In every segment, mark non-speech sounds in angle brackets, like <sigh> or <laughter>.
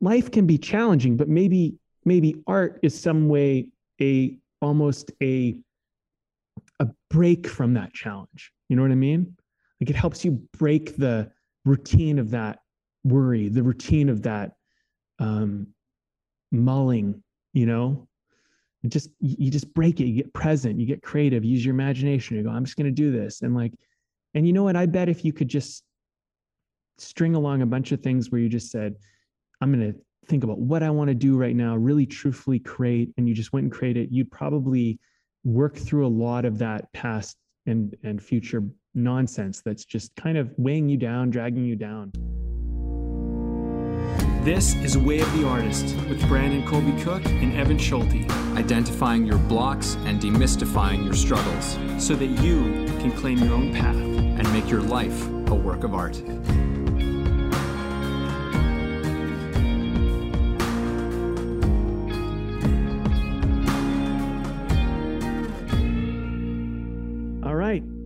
life can be challenging, but maybe maybe art is some way a almost a a break from that challenge. You know what I mean? Like it helps you break the routine of that worry, the routine of that um, mulling. You know, it just you just break it. You get present. You get creative. Use your imagination. You go, I'm just going to do this, and like, and you know what? I bet if you could just string along a bunch of things where you just said, I'm going to think about what I want to do right now, really truthfully create, and you just went and created, you'd probably work through a lot of that past and and future nonsense that's just kind of weighing you down, dragging you down. This is Way of the Artist with Brandon Colby Cook and Evan Schulte. Identifying your blocks and demystifying your struggles so that you can claim your own path and make your life a work of art.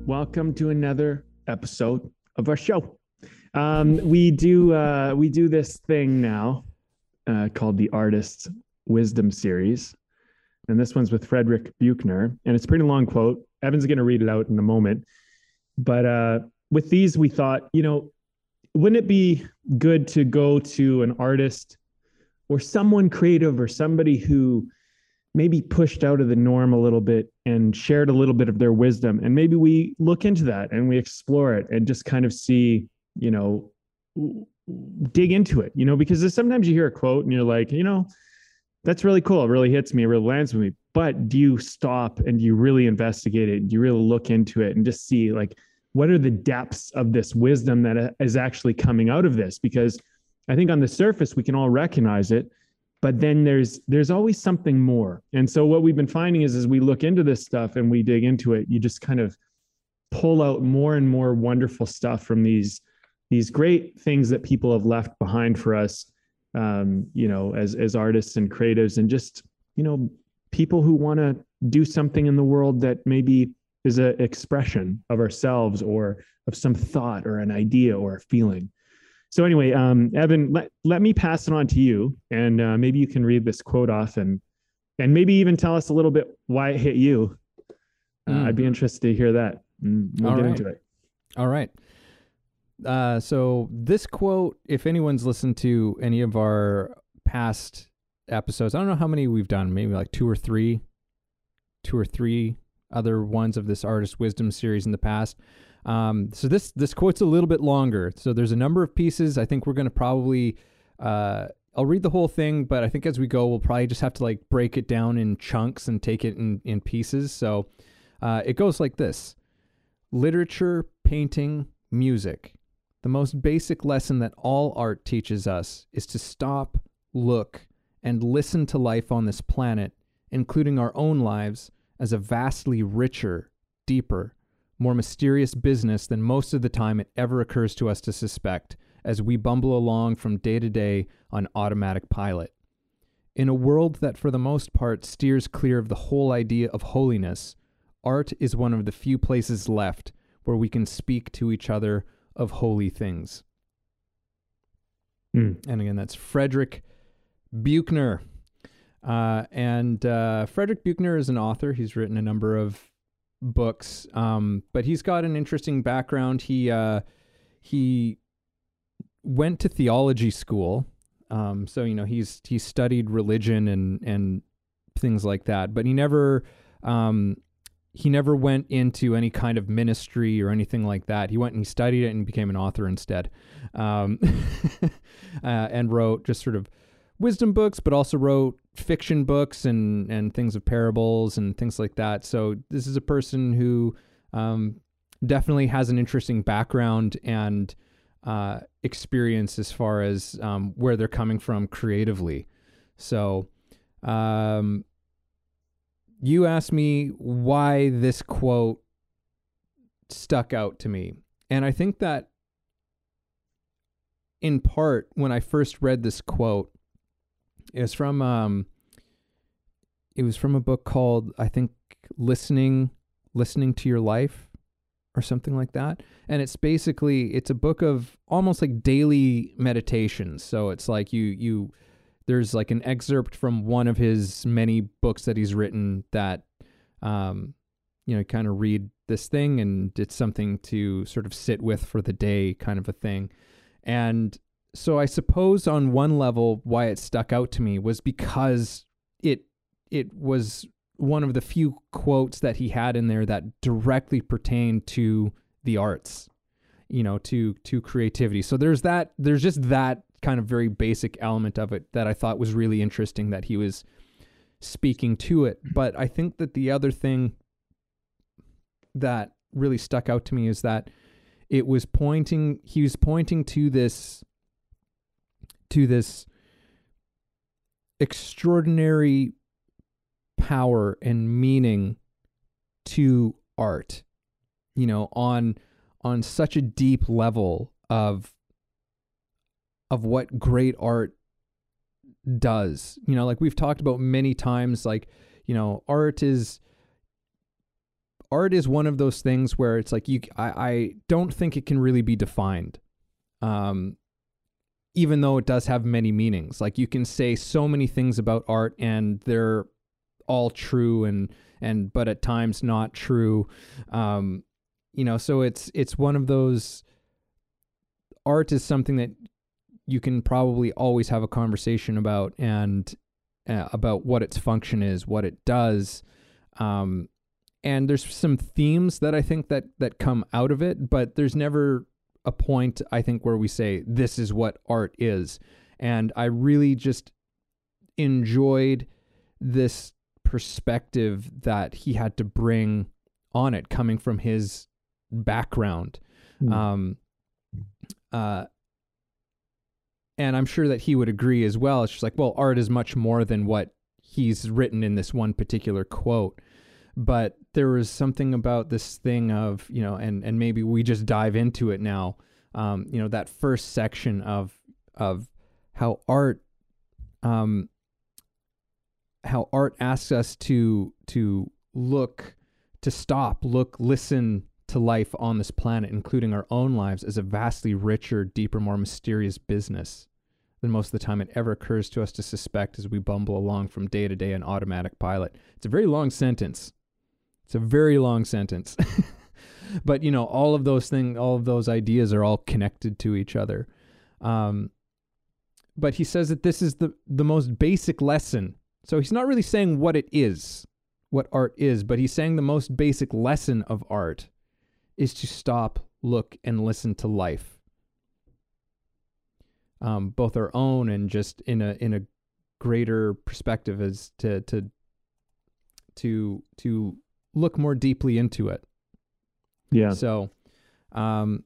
Welcome to another episode of our show. Um, we do uh, we do this thing now uh, called the Artist Wisdom Series, and this one's with Frederick Buechner, and it's a pretty long quote. Evan's going to read it out in a moment, but uh, with these, we thought, you know, wouldn't it be good to go to an artist or someone creative or somebody who maybe pushed out of the norm a little bit and shared a little bit of their wisdom. And maybe we look into that and we explore it and just kind of see you know dig into it you know because sometimes you hear a quote and you're like you know that's really cool. It really hits me. It really lands with me. But do you stop and do you really investigate it? Do you really look into it and just see like what are the depths of this wisdom that is actually coming out of this? Because i think on the surface we can all recognize it but then there's there's always something more. And so what we've been finding is as we look into this stuff and we dig into it you just kind of pull out more and more wonderful stuff from these these great things that people have left behind for us um, you know as as artists and creatives and just you know people who want to do something in the world that maybe is an expression of ourselves or of some thought or an idea or a feeling so anyway, um, Evan, let, let me pass it on to you, and uh, maybe you can read this quote off, and and maybe even tell us a little bit why it hit you. Uh, mm. I'd be interested to hear that. we'll All get right. into it. All right. Uh, so this quote, if anyone's listened to any of our past episodes, I don't know how many we've done, maybe like two or three, two or three other ones of this artist wisdom series in the past. Um, so this this quote's a little bit longer. So there's a number of pieces. I think we're going to probably. Uh, I'll read the whole thing, but I think as we go, we'll probably just have to like break it down in chunks and take it in in pieces. So uh, it goes like this: literature, painting, music. The most basic lesson that all art teaches us is to stop, look, and listen to life on this planet, including our own lives, as a vastly richer, deeper, more mysterious business than most of the time it ever occurs to us to suspect as we bumble along from day to day on automatic pilot. In a world that for the most part steers clear of the whole idea of holiness, art is one of the few places left where we can speak to each other of holy things. Mm. And again, that's Frederick Buechner. Uh, and uh, Frederick Buechner is an author. He's written a number of books. Um, but he's got an interesting background. He uh, he went to theology school. Um, so you know he's he studied religion and and things like that. But he never um, he never went into any kind of ministry or anything like that. He went and he studied it and became an author instead, um, <laughs> uh, and wrote just sort of wisdom books, but also wrote fiction books and and things of parables and things like that. So this is a person who um, definitely has an interesting background and uh, experience as far as um, where they're coming from creatively. So um, you asked me why this quote stuck out to me, and I think that in part when I first read this quote it was from um it was from a book called I think Listening Listening to Your Life or something like that. And it's basically it's a book of almost like daily meditations. So it's like you you there's like an excerpt from one of his many books that he's written that um you know kind of read this thing and it's something to sort of sit with for the day kind of a thing. And so I suppose on one level why it stuck out to me was because it it was one of the few quotes that he had in there that directly pertained to the arts, you know, to to creativity. So there's that there's just that kind of very basic element of it that I thought was really interesting that he was speaking to it. Mm-hmm. But I think that the other thing that really stuck out to me is that it was pointing he was pointing to this to this extraordinary power and meaning to art you know on on such a deep level of of what great art does. You know like we've talked about many times like you know art is art is one of those things where it's like you I, I don't think it can really be defined. Um even though it does have many meanings. Like you can say so many things about art and they're all true and and but at times not true. Um you know so it's it's one of those art is something that you can probably always have a conversation about and uh, about what its function is what it does. Um and there's some themes that i think that that come out of it but there's never a point i think where we say this is what art is. And i really just enjoyed this perspective that he had to bring on it coming from his background. Mm. um uh and i'm sure that he would agree as well. It's just like well art is much more than what he's written in this one particular quote. But there was something about this thing of you know and and maybe we just dive into it now um you know that first section of of how art um how art asks us to to look to stop look listen to life on this planet including our own lives as a vastly richer deeper more mysterious business than most of the time it ever occurs to us to suspect as we bumble along from day to day on automatic pilot. It's a very long sentence it's a very long sentence. <laughs> But you know all of those things all of those ideas are all connected to each other. Um but he says that this is the the most basic lesson. So he's not really saying what it is, what art is, but he's saying the most basic lesson of art is to stop, look, and listen to life. Um, both our own and just in a in a greater perspective as to to to to look more deeply into it. Yeah. So, um,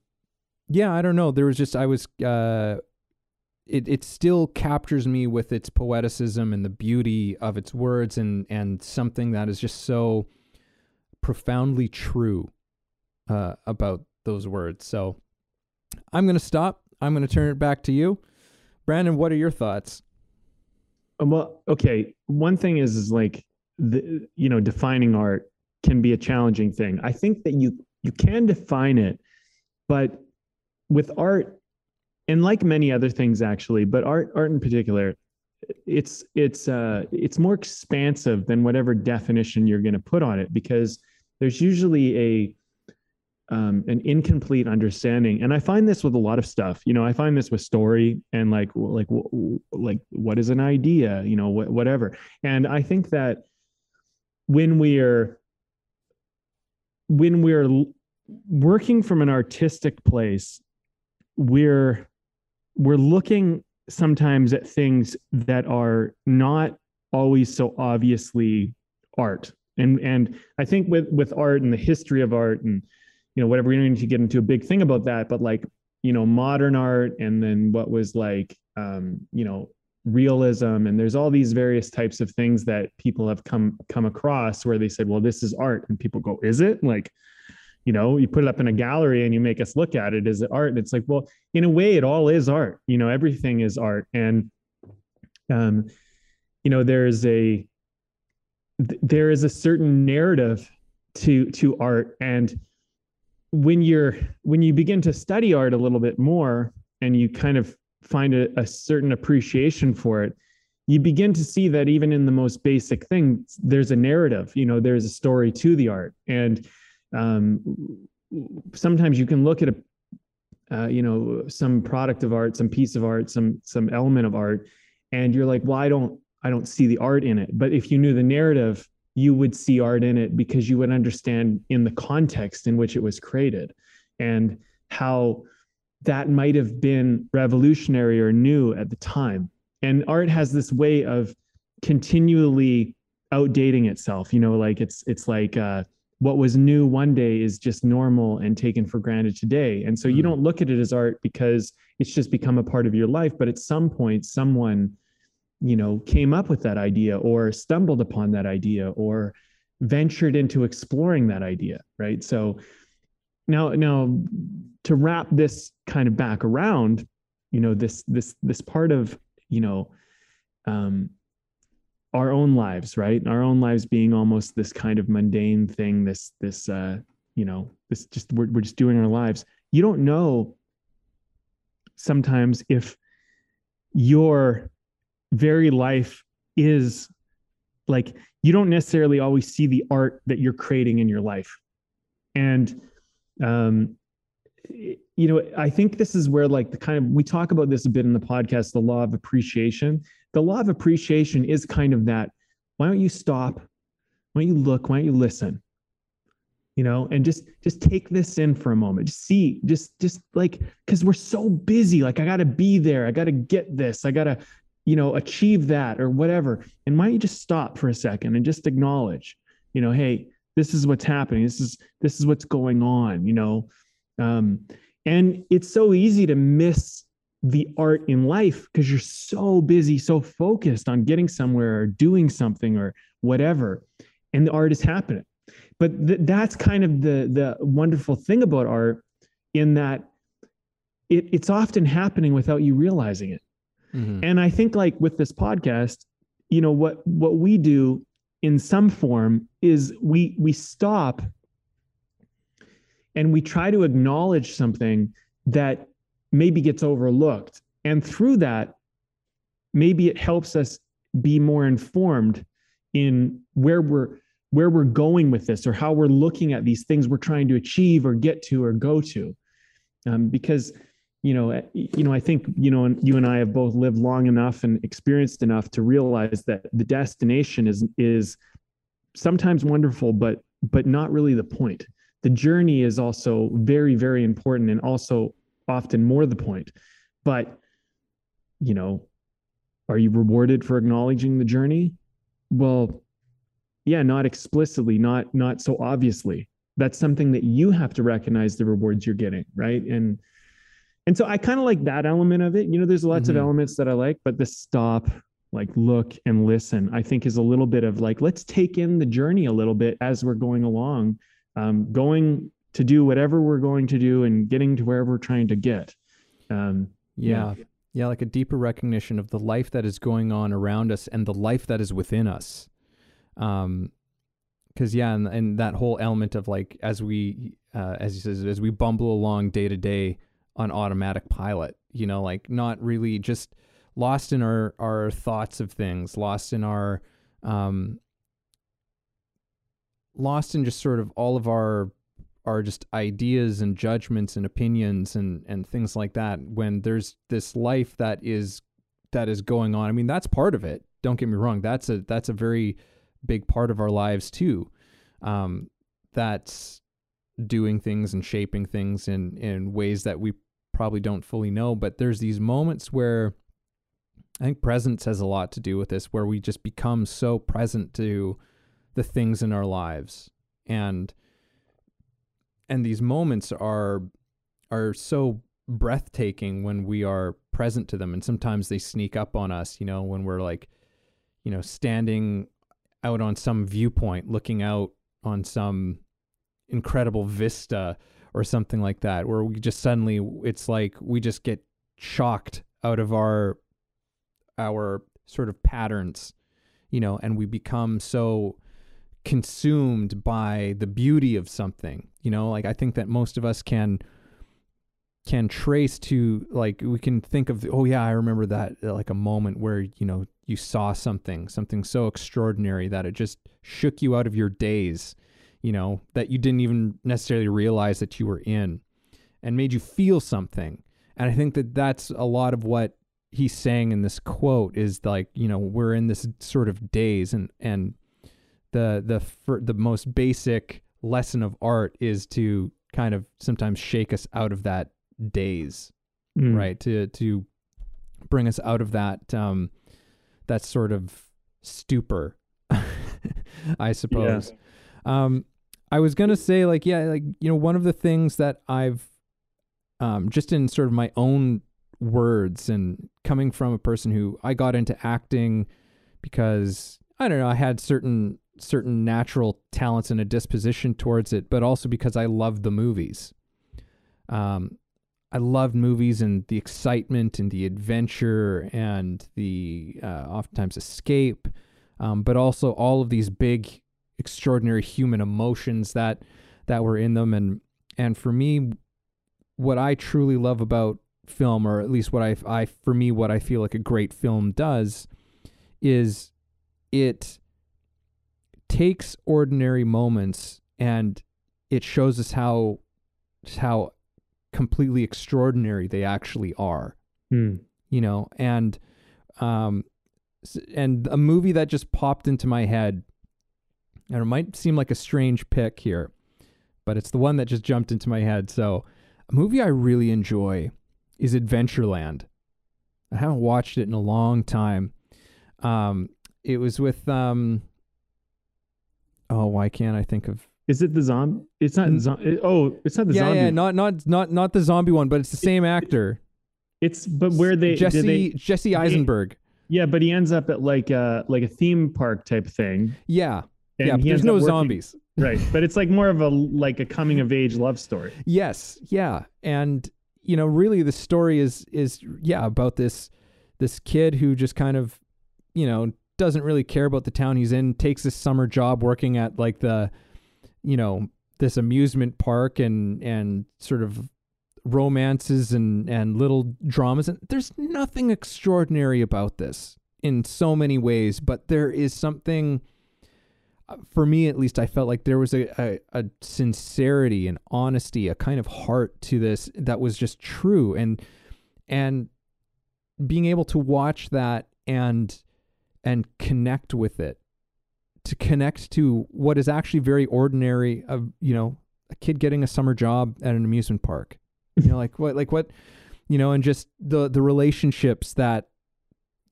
yeah, I don't know. There was just I was uh, it it still captures me with its poeticism and the beauty of its words and and something that is just so profoundly true uh, about those words. So, I'm gonna stop. I'm gonna turn it back to you, Brandon. What are your thoughts? Um, Well, okay. One thing is, is like the you know defining art can be a challenging thing. I think that you you can define it, but with art, and like many other things actually, but art art in particular, it's it's uh it's more expansive than whatever definition you're going to put on it because there's usually a um, an incomplete understanding. And i find this with a lot of stuff. You know i find this with story and like like like what is an idea? You know wh- whatever. And i think that when we're when we're working from an artistic place we're we're looking sometimes at things that are not always so obviously art. And and i think with with art and the history of art and you know whatever we don't need to get into a big thing about that but like you know modern art and then what was like um you know realism and there's all these various types of things that people have come come across where they said well this is art. And people go is it? Like you know you put it up in a gallery and you make us look at it is it art? And it's like well in a way it all is art. You know everything is art. And um you know there's a th- there is a certain narrative to to art. And when you're when you begin to study art a little bit more and you kind of find a, a certain appreciation for it you begin to see that even in the most basic things there's a narrative you know there's a story to the art. And um, sometimes you can look at a uh, you know some product of art some piece of art some some element of art and you're like well i don't i don't see the art in it. But if you knew the narrative you would see art in it because you would understand in the context in which it was created and how that might have been revolutionary or new at the time and art has this way of continually outdating itself you know like it's it's like uh what was new one day is just normal and taken for granted today. And so you mm-hmm. don't look at it as art because it's just become a part of your life. But at some point, someone, you know, came up with that idea or stumbled upon that idea or ventured into exploring that idea. Right. So now, now to wrap this kind of back around, you know, this, this, this part of, you know, um, our own lives right? Our own lives being almost this kind of mundane thing this this uh you know this just we're, we're just doing our lives. You don't know sometimes if your very life is like you don't necessarily always see the art that you're creating in your life. And um you know i think this is where like the kind of we talk about this a bit in the podcast the law of appreciation. The law of appreciation is kind of that why don't you stop? Why don't you look? Why don't you listen? You know and just just take this in for a moment. Just see just just like because we're so busy. Like i gotta be there. I gotta get this. I gotta you know achieve that or whatever. And why don't you just stop for a second and just acknowledge you know hey this is what's happening this is this is what's going on you know um and it's so easy to miss the art in life because you're so busy, so focused on getting somewhere or doing something or whatever, and the art is happening. But th- that's kind of the the wonderful thing about art, in that it, it's often happening without you realizing it. Mm-hmm. And I think like with this podcast, you know what what we do in some form is we we stop and we try to acknowledge something that maybe gets overlooked. And through that, maybe it helps us be more informed in where we're where we're going with this or how we're looking at these things we're trying to achieve or get to or go to um, because you know eh, you know i think you know you and i have both lived long enough and experienced enough to realize that the destination is is sometimes wonderful but but not really the point the journey is also very very important and also often more the point. But, you know, are you rewarded for acknowledging the journey? Well, yeah, not explicitly, not not so obviously. That's something that you have to recognize the rewards you're getting, right? And and so I kind of like that element of it. You know, there's lots mm-hmm. of elements that I like, but the stop, like look and listen, I think is a little bit of like, let's take in the journey a little bit as we're going along, um, going to do whatever we're going to do and getting to where we're trying to get. Um, yeah. yeah. Yeah, like a deeper recognition of the life that is going on around us and the life that is within us. Um, because yeah, and, and that whole element of like as we, uh, as he says, as we bumble along day to day on automatic pilot, you know, like not really just lost in our our thoughts of things, lost in our, um, lost in just sort of all of our are just ideas and judgments and opinions and and things like that when there's this life that is that is going on. I mean that's part of it. Don't get me wrong. That's a that's a very big part of our lives too. Um that's doing things and shaping things in in ways that we probably don't fully know but there's these moments where i think presence has a lot to do with this where we just become so present to the things in our lives. And and these moments are are so breathtaking when we are present to them. And sometimes they sneak up on us you know when we're like you know standing out on some viewpoint looking out on some incredible vista or something like that where we just suddenly it's like we just get shocked out of our our sort of patterns you know and we become so consumed by the beauty of something. You know, like I think that most of us can can trace to like we can think of oh yeah, I remember that uh, like a moment where, you know, you saw something, something so extraordinary that it just shook you out of your daze, you know, that you didn't even necessarily realize that you were in and made you feel something. And I think that that's a lot of what he's saying in this quote is like, you know, we're in this sort of daze and and the the fir- the most basic lesson of art is to kind of sometimes shake us out of that daze, Mm. right? To to bring us out of that um that sort of stupor, <laughs> I suppose. Um I was to say like yeah, like you know, one of the things that I've um just in sort of my own words and coming from a person who I got into acting because I don't know, I had certain certain natural talents and a disposition towards it, but also because I loved the movies. Um, I loved movies and the excitement and the adventure and the uh, oftentimes escape, um, but also all of these big, extraordinary human emotions that that were in them. And and for me, what I truly love about film, or at least what I, I for me, what I feel like a great film does, is it takes ordinary moments and it shows us how how completely extraordinary they actually are Mm. you know and um and a movie that just popped into my head and it might seem like a strange pick here but it's the one that just jumped into my head so a movie i really enjoy is adventureland i haven't watched it in a long time um it was with um oh why can't i think of Is it the zombie? It's not. Mm. Zo- it- oh, it's not the yeah zombie. yeah not not not not the zombie one but it's the same actor It's but where they jesse they- jesse eisenberg yeah, but he ends up at like a like a theme park type thing. yeah and yeah there's no working- zombies <laughs> right? But it's like more of a like a coming of age love story. Yes, yeah, and you know, really, the story is is yeah about this this kid who just kind of you know doesn't really care about the town he's in, takes this summer job working at like the you know this amusement park and and sort of romances and and little dramas and there's nothing extraordinary about this in so many ways but there is something for me at least i felt like there was a, a, a sincerity and honesty a kind of heart to this that was just true. And and being able to watch that and and connect with it to connect to what is actually very ordinary of you know a kid getting a summer job at an amusement park. You know like what like what you know and just the the relationships that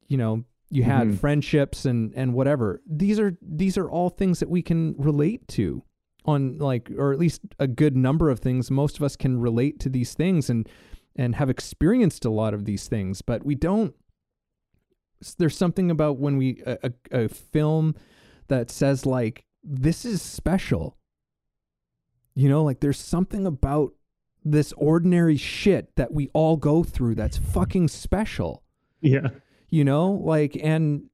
you know you had Mhm. friendships and and whatever these are these are all things that we can relate to on like or at least a good number of things most of us can relate to these things and and have experienced a lot of these things but we don't there's something about when we a, a, a film that says like this is special you know like there's something about this ordinary shit that we all go through that's fucking special Yeah. You know like and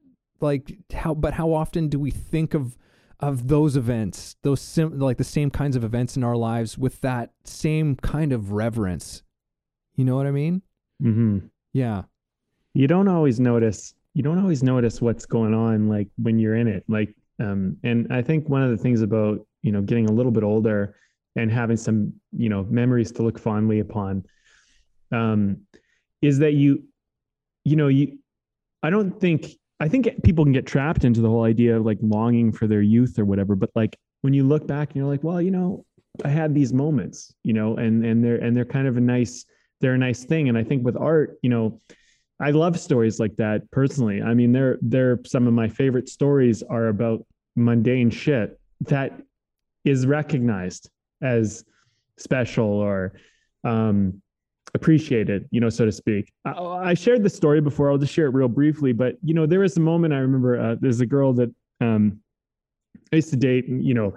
like how but how often do we think of of those events those sim- like the same kinds of events in our lives with that same kind of reverence you know what i mean hmm yeah You don't always notice. You don't always notice what's going on, like when you're in it. Like, um, and I think one of the things about you know getting a little bit older and having some you know memories to look fondly upon, um, is that you, you know, you. I don't think I think people can get trapped into the whole idea of like longing for their youth or whatever. But like when you look back and you're like, well, you know, I had these moments, you know, and and they're and they're kind of a nice they're a nice thing. And I think with art, you know, I love stories like that personally. I mean, they're they're some of my favorite stories are about mundane shit that is recognized as special or um appreciated, you know, so to speak. I, I shared the story before. I'll just share it real briefly. But you know, there was a moment I remember. Uh, there's a girl that um, I used to date. And, you know,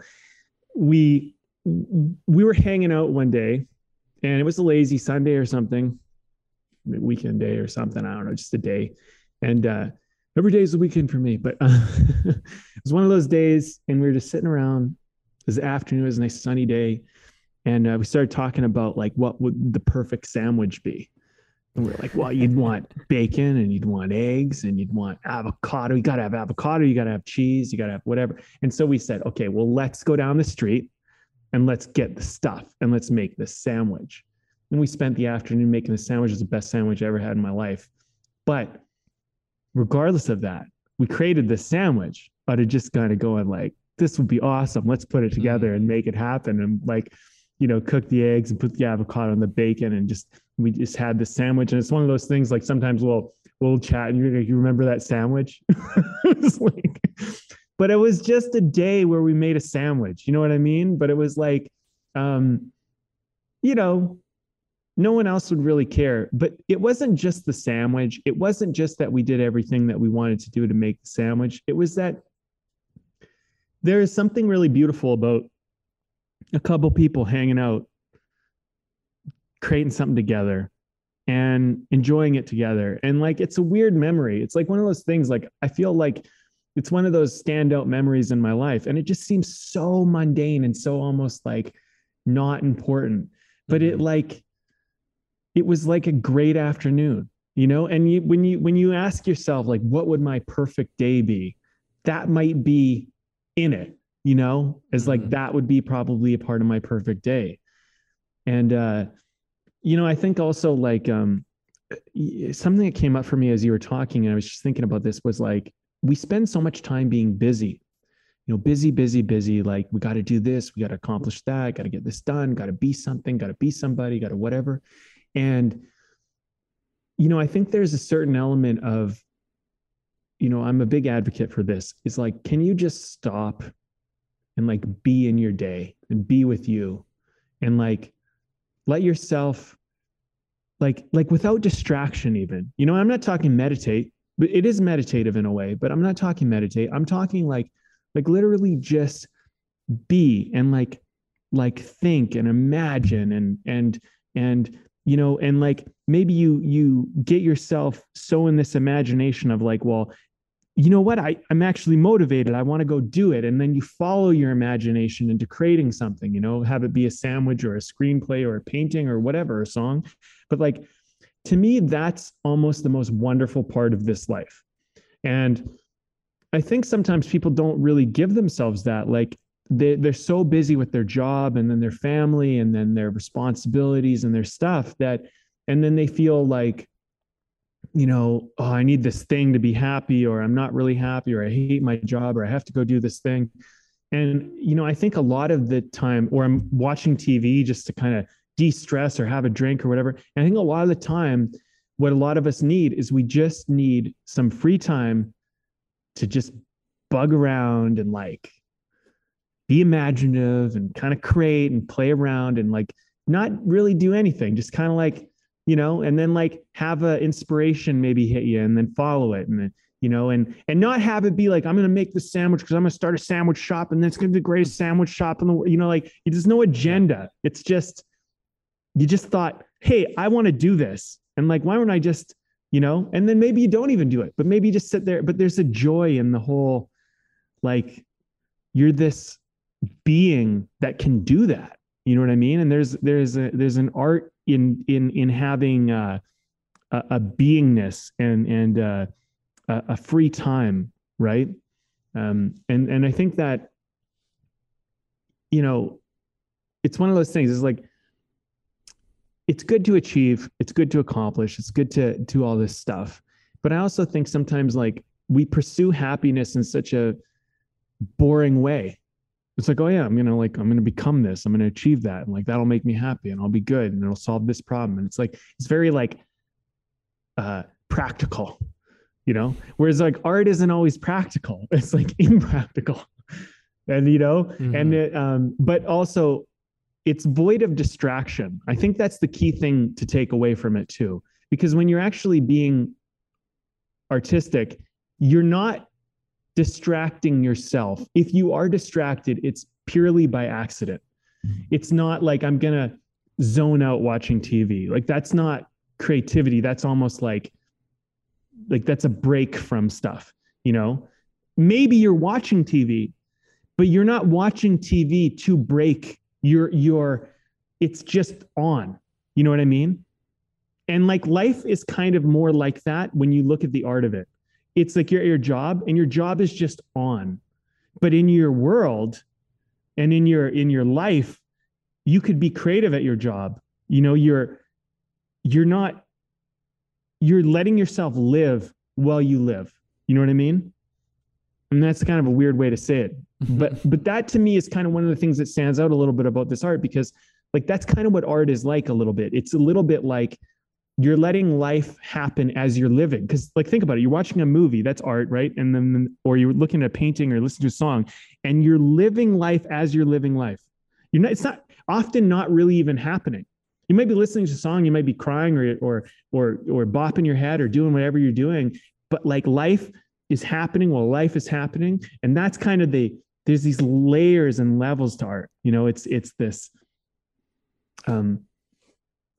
we we were hanging out one day, and it was a lazy Sunday or something, weekend day or something. I don't know, just a day. And uh, every day is a weekend for me. But uh, <laughs> it was one of those days, and we were just sitting around. Was afternoon. It was a nice sunny day, and uh, we started talking about like what would the perfect sandwich be. And we are like, well, you'd want bacon and you'd want eggs and you'd want avocado. You got to have avocado. You got to have cheese. You got to have whatever. And so we said, okay, well, let's go down the street and let's get the stuff and let's make this sandwich. And we spent the afternoon making the sandwich. It was the best sandwich I ever had in my life. But regardless of that, we created this sandwich out of just kind of going like, this would be awesome. Let's put it mm-hmm. together and make it happen. And like, you know, cook the eggs and put the avocado and the bacon and just we just had the sandwich. And it's one of those things like sometimes we'll we'll chat and you you remember that sandwich? <laughs> like, but it was just a day where we made a sandwich. You know what I mean? But it was like um, you know, no one else would really care. But it wasn't just the sandwich. It wasn't just that we did everything that we wanted to do to make the sandwich. It was that there is something really beautiful about a couple people hanging out, creating something together and enjoying it together. And like it's a weird memory. It's like one of those things like I feel like it's one of those standout memories in my life and it just seems so mundane and so almost like not important. But it mm-hmm. like it was like a great afternoon you know and you when you when you ask yourself like what would my perfect day be that might be in it you know as like mm-hmm. that would be probably a part of my perfect day and uh you know i think also like um something that came up for me as you were talking and i was just thinking about this was like we spend so much time being busy you know busy busy busy like we got to do this we got to accomplish that got to get this done got to be something got to be somebody got to whatever and, you know, I think there's a certain element of, you know, I'm a big advocate for this. Is like, can you just stop and like be in your day and be with you and like let yourself like like without distraction even. You know i'm not talking meditate but it is meditative in a way but i'm not talking meditate. I'm talking like like literally just be and like like think and imagine and and and you know and like maybe you you get yourself so in this imagination of like well you know what? I, i'm actually motivated. I want to go do it. And then you follow your imagination into creating something you know have it be a sandwich or a screenplay or a painting or whatever a song. But like to me that's almost the most wonderful part of this life. And i think sometimes people don't really give themselves that like they, they're so busy with their job and then their family and then their responsibilities and their stuff that and then they feel like you know oh i need this thing to be happy or i'm not really happy or i hate my job or i have to go do this thing. And you know i think a lot of the time or i'm watching tv just to kind of de-stress or have a drink or whatever and i think a lot of the time what a lot of us need is we just need some free time to just bug around and like be imaginative and kind of create and play around and like not really do anything, just kind of like, you know, and then like have a inspiration maybe hit you and then follow it and then, you know, and and not have it be like I'm gonna make the sandwich because I'm gonna start a sandwich shop and then it's gonna be the greatest mm. sandwich shop in the world. You know, like there's no agenda. It's just you just thought, hey, I want to do this. And like, why wouldn't I just, you know, and then maybe you don't even do it, but maybe you just sit there. But there's a joy in the whole, like, you're this being that can do that you know what i mean and there's there's a there's an art in in in having uh, a, a beingness and and uh, a, a free time right? Um and and i think that you know it's one of those things it's like it's good to achieve it's good to accomplish it's good to do all this stuff. But i also think sometimes like we pursue happiness in such a boring way it's like, oh yeah, I'm gonna like I'm gonna become this. I'm gonna achieve that, and like that'll make me happy, and I'll be good, and it'll solve this problem. And it's like it's very like uh practical, you know. Whereas like art isn't always practical. <laughs> It's like impractical, <laughs> and you know, mm-hmm. and it um, but also it's void of distraction. I think that's the key thing to take away from it too, because when you're actually being artistic, you're not distracting yourself. If you are distracted, it's purely by accident. Mm-hmm. It's not like I'm going to zone out watching TV. Like that's not creativity. That's almost like like that's a break from stuff, you know? Maybe you're watching TV, but you're not watching TV to break your your it's just on. You know what I mean? And like life is kind of more like that when you look at the art of it. It's like your your job and your job is just on. But in your world and in your in your life, you could be creative at your job. You know, you're you're not you're letting yourself live while you live. You know what I mean? And that's kind of a weird way to say it. Mm-hmm. But but that to me is kind of one of the things that stands out a little bit about this art because like that's kind of what art is like a little bit. It's a little bit like you're letting life happen as you're living. Because like think about it, you're watching a movie, that's art, right? And then or you're looking at a painting or listening to a song, and you're living life as you're living life. You're not, it's not often not really even happening. You might be listening to a song, you might be crying or or or or bopping your head or doing whatever you're doing, but like life is happening while life is happening. And that's kind of the there's these layers and levels to art. You know, it's it's this um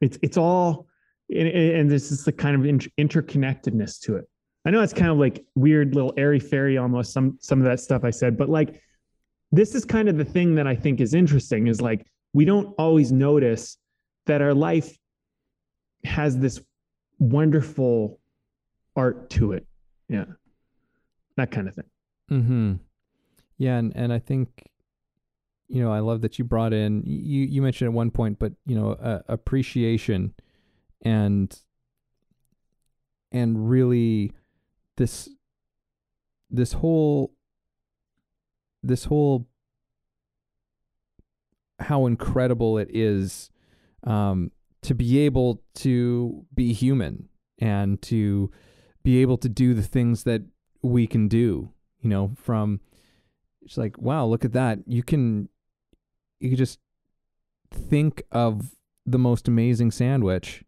it's it's all and, and this is the kind of interconnectedness to it. I know it's kind of like weird little airy fairy almost some some of that stuff I said, but like this is kind of the thing that I think is interesting is like we don't always notice that our life has this wonderful art to it. Yeah. That kind of thing. Mm-hmm. Yeah, and and I think you know I love that you brought in you you mentioned at one point, but you know uh, appreciation and and really this this whole this whole how incredible it is um, to be able to be human and to be able to do the things that we can do you know from it's like wow look at that. You can you can just think of the most amazing sandwich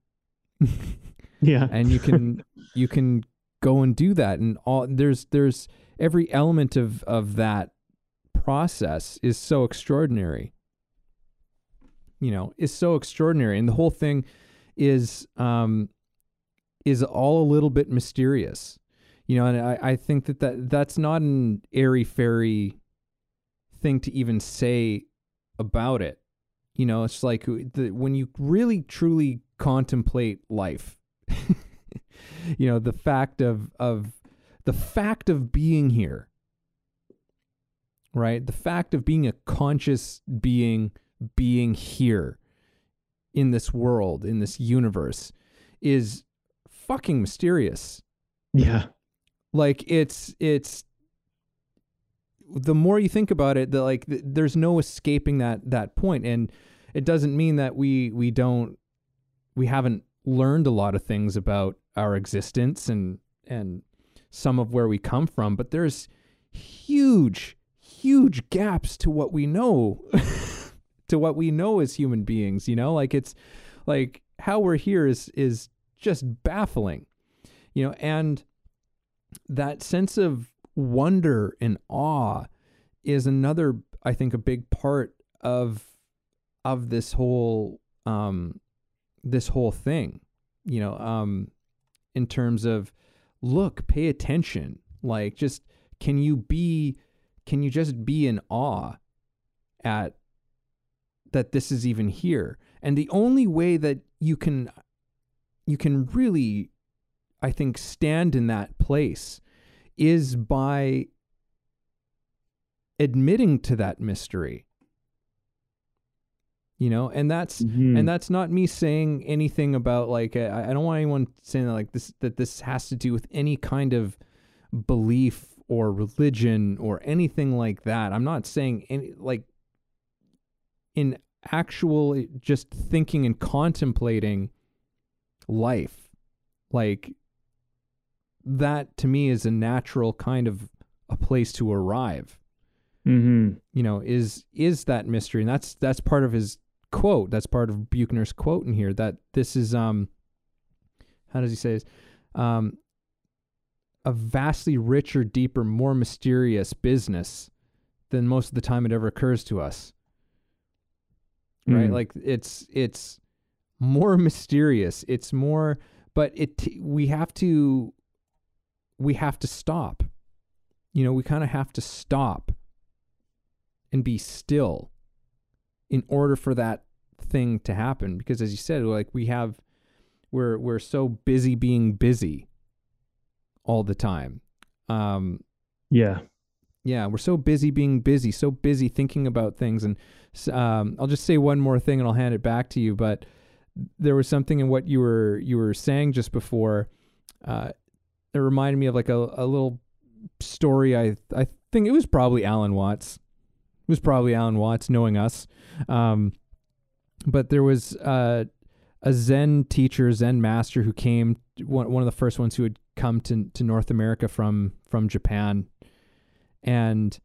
yeah. And you can <laughs> you can go and do that. And all there's there's every element of of that process is so extraordinary. You know is so extraordinary. And the whole thing is um is all a little bit mysterious. You know and i i think that, that that's not an airy fairy thing to even say about it. You know it's like the, when you really truly contemplate life. <laughs> you know, the fact of of the fact of being here. Right? The fact of being a conscious being being here in this world, in this universe is fucking mysterious. Yeah. Like it's it's the more you think about it, the like there's no escaping that that point and it doesn't mean that we we don't we haven't learned a lot of things about our existence and and some of where we come from, but there's huge, huge gaps to what we know, <laughs> to what we know as human beings. You know, like it's like how we're here is is just baffling. You know, and that sense of wonder and awe is another, I think, a big part of of this whole um, this whole thing, you know, um, in terms of look, pay attention. Like, just can you be, can you just be in awe at that this is even here? And the only way that you can, you can really, I think, stand in that place is by admitting to that mystery you know and that's mm-hmm. and that's not me saying anything about like I, I don't want anyone saying that like this that this has to do with any kind of belief or religion or anything like that i'm not saying any like in actual just thinking and contemplating life like that to me is a natural kind of a place to arrive mm-hmm. you know is is that mystery and that's that's part of his quote. That's part of Buechner's quote in here that this is um how does he say this? Um a vastly richer, deeper, more mysterious business than most of the time it ever occurs to us. Right? Mm. Like it's it's more <laughs> mysterious. It's more but it we have to we have to stop. You know, we kind of have to stop and be still in order for that thing to happen because as you said like we have we're we're so busy being busy all the time. Um Yeah. yeah we're so busy being busy so busy thinking about things. And um I'll just say one more thing and I'll hand it back to you but there was something in what you were you were saying just before uh it reminded me of like a, a little story I I think it was probably Alan Watts. It was probably Alan Watts knowing us. Um but there was uh, a Zen teacher, Zen master, who came one one of the first ones who had come to to North America from from Japan, and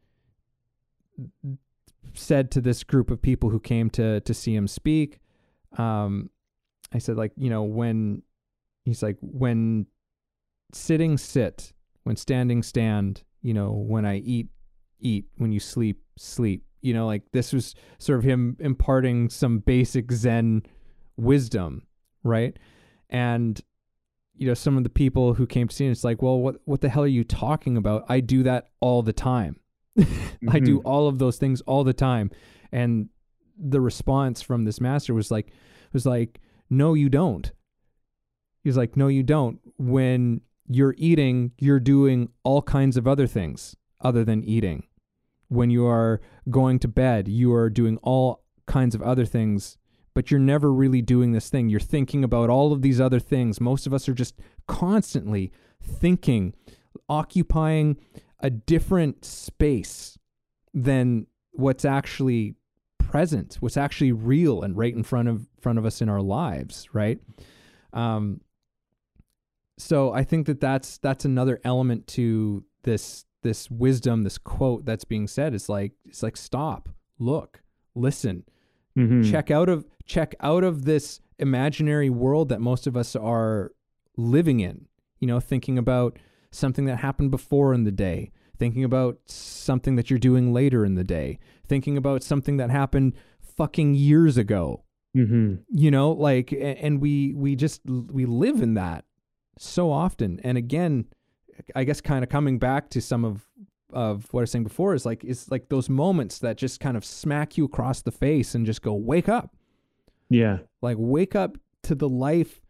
said to this group of people who came to to see him speak, um, I said like you know when he's like when sitting sit, when standing stand, you know when I eat eat, when you sleep sleep. You know, like this was sort of him imparting some basic Zen wisdom, right? And you know, some of the people who came to see him, it's like, well, what what the hell are you talking about? I do that all the time. <laughs> I do mm-hmm. all of those things all the time. And the response from this master was like was like, no, you don't. He was like, no, you don't. When you're eating, you're doing all kinds of other things other than eating. When you are going to bed, you are doing all kinds of other things, but you're never really doing this thing. You're thinking about all of these other things. Most of us are just constantly thinking, occupying a different space than what's actually present, what's actually real and right in front of front of us in our lives, right? Um, so I think that that's that's another element to this this wisdom, this quote that's being said. It's like it's like stop, look, listen, Mhm. check out of check out of this imaginary world that most of us are living in. You know, thinking about something that happened before in the day, thinking about something that you're doing later in the day, thinking about something that happened fucking years ago Mhm. you know like and we we just we live in that so often and again i guess kind of coming back to some of of what i was saying before is like it's like those moments that just kind of smack you across the face and just go wake up Yeah. like wake up to the life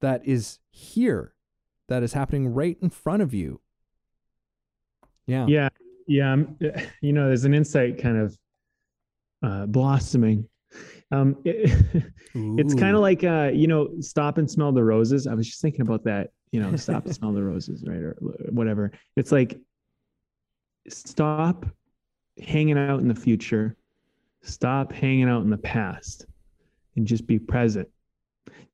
that is here that is happening right in front of you yeah Yeah. Yeah. You know, there's an insight kind of uh, blossoming. Um, <laughs> it- it's kind of like, uh, you know, stop and smell the roses. I was just thinking about that, you know, stop and smell the roses, right? Or whatever. It's like, stop hanging out in the future, stop hanging out in the past, and just be present.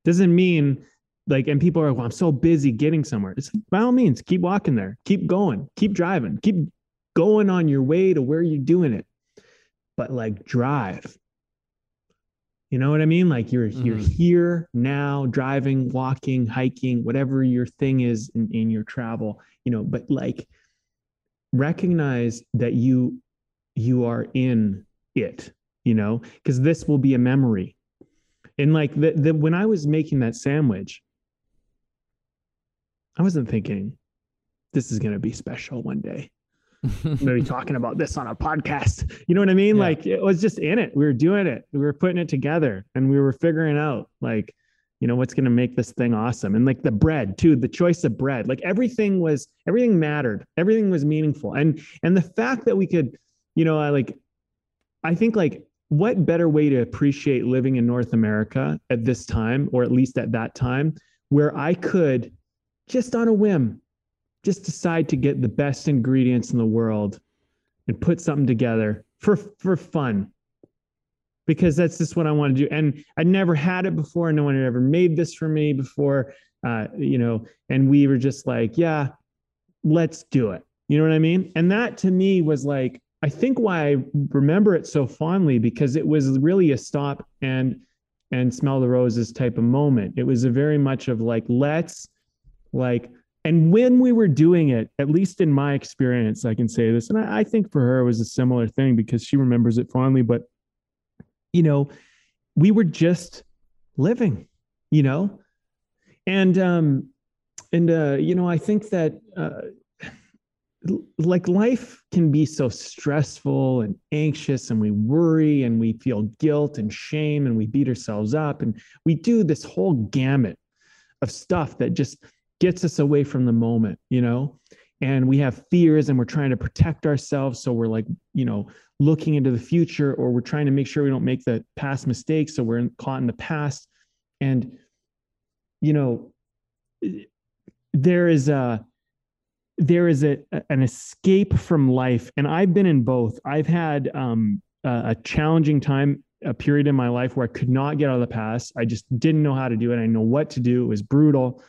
Doesn't mean like, and people are, well, I'm so busy getting somewhere. It's like, by all means, keep walking there, keep going, keep driving, keep going on your way to where you're doing it. But like, drive. You know what I mean? Like you're you're Mhm. here now, driving, walking, hiking, whatever your thing is in, in your travel, you know, but like recognize that you you are in it, you know, because this will be a memory. And like the, the when I was making that sandwich, I wasn't thinking this is gonna be special one day. I'm gonna be talking about this on a podcast. You know what I mean? Yeah. Like it was just in it. We were doing it. We were putting it together and we were figuring out like, you know, what's gonna make this thing awesome. And like the bread too, the choice of bread, like everything was everything mattered. Everything was meaningful. And and the fact that we could, you know, I like I think like what better way to appreciate living in North America at this time, or at least at that time, where I could just on a whim just decide to get the best ingredients in the world and put something together for for fun. Because that's just what I want to do. And I never had it before. No one had ever made this for me before uh you know and we were just like yeah let's do it. You know what I mean? And that to me was like I think why I remember it so fondly because it was really a stop and and smell the roses type of moment. It was a very much of like let's like and when we were doing it, at least in my experience, I can say this, and I, I think for her it was a similar thing because she remembers it fondly. But you know, we were just living, you know, and um, and uh, you know, I think that uh, like life can be so stressful and anxious and we worry and we feel guilt and shame and we beat ourselves up and we do this whole gamut of stuff that just gets us away from the moment you know? And we have fears and we're trying to protect ourselves. So we're like you know looking into the future or we're trying to make sure we don't make the past mistakes. So we're caught in the past. And you know there is a there is a an escape from life. And i've been in both. I've had um, a, a challenging time a period in my life where i could not get out of the past. I just didn't know how to do it. I know what to do. It was brutal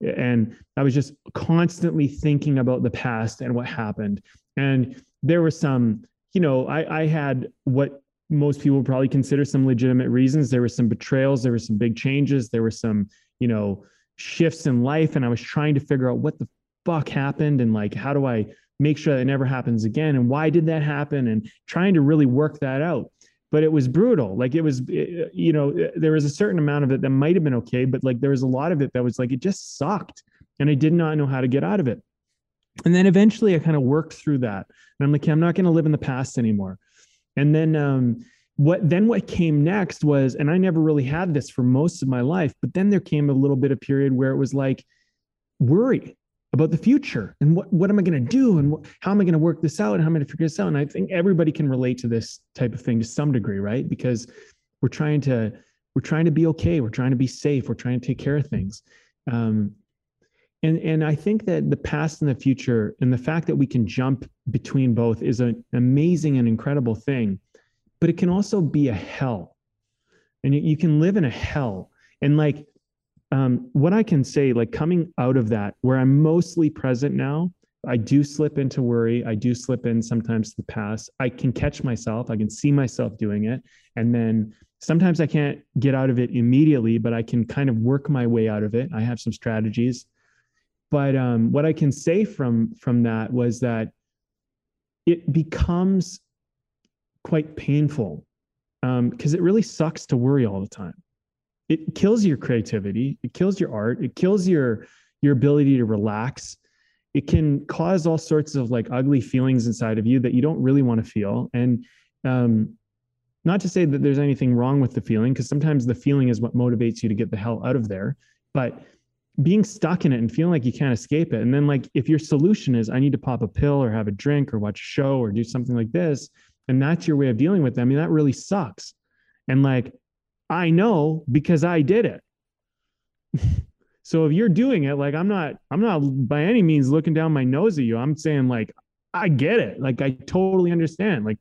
and i was just constantly thinking about the past and what happened. And there were some you know i i had what most people probably consider some legitimate reasons. There were some betrayals there were some big changes there were some you know shifts in life. And i was trying to figure out what the fuck happened and like how do I make sure that never happens again? And why did that happen? And trying to really work that out but it was brutal. Like it was eh, eh, you know eh, there was a certain amount of it that might have been okay but like there was a lot of it that was like it just sucked and i did not know how to get out of it. And then eventually i kind of worked through that and i'm like i'm not going to live in the past anymore. And then um what then what came next was and i never really had this for most of my life but then there came a little bit of period where it was like worry about the future and what, what am I going to do and how am I going to work this out and how am I going to figure this out? And I think everybody can relate to this type of thing to some degree, right? Because we're trying to we're trying to be okay, we're trying to be safe, we're trying to take care of things. Um, and and I think that the past and the future and the fact that we can jump between both is an amazing and incredible thing, but it can also be a hell, and you, you can live in a hell. And like um, what I can say, like coming out of that, where I'm mostly present now, I do slip into worry. I do slip in sometimes to the past. I can catch myself. I can see myself doing it. And then sometimes I can't get out of it immediately, but I can kind of work my way out of it. I have some strategies. But um, what I can say from from that was that it becomes quite painful because um, it really sucks to worry all the time it kills your creativity it kills your art it kills your your ability to relax. It can cause all sorts of like ugly feelings inside of you that you don't really want to feel. And um, not to say that there's anything wrong with the feeling because sometimes the feeling is what motivates you to get the hell out of there. But being stuck in it and feeling like you can't escape it and then like if your solution is i need to pop a pill or have a drink or watch a show or do something like this and that's your way of dealing with it. I mean that really sucks. And like I know because I did it. <laughs> so if you're doing it, like I'm not, I'm not by any means looking down my nose at you. I'm saying like, I get it. Like I totally understand. Like,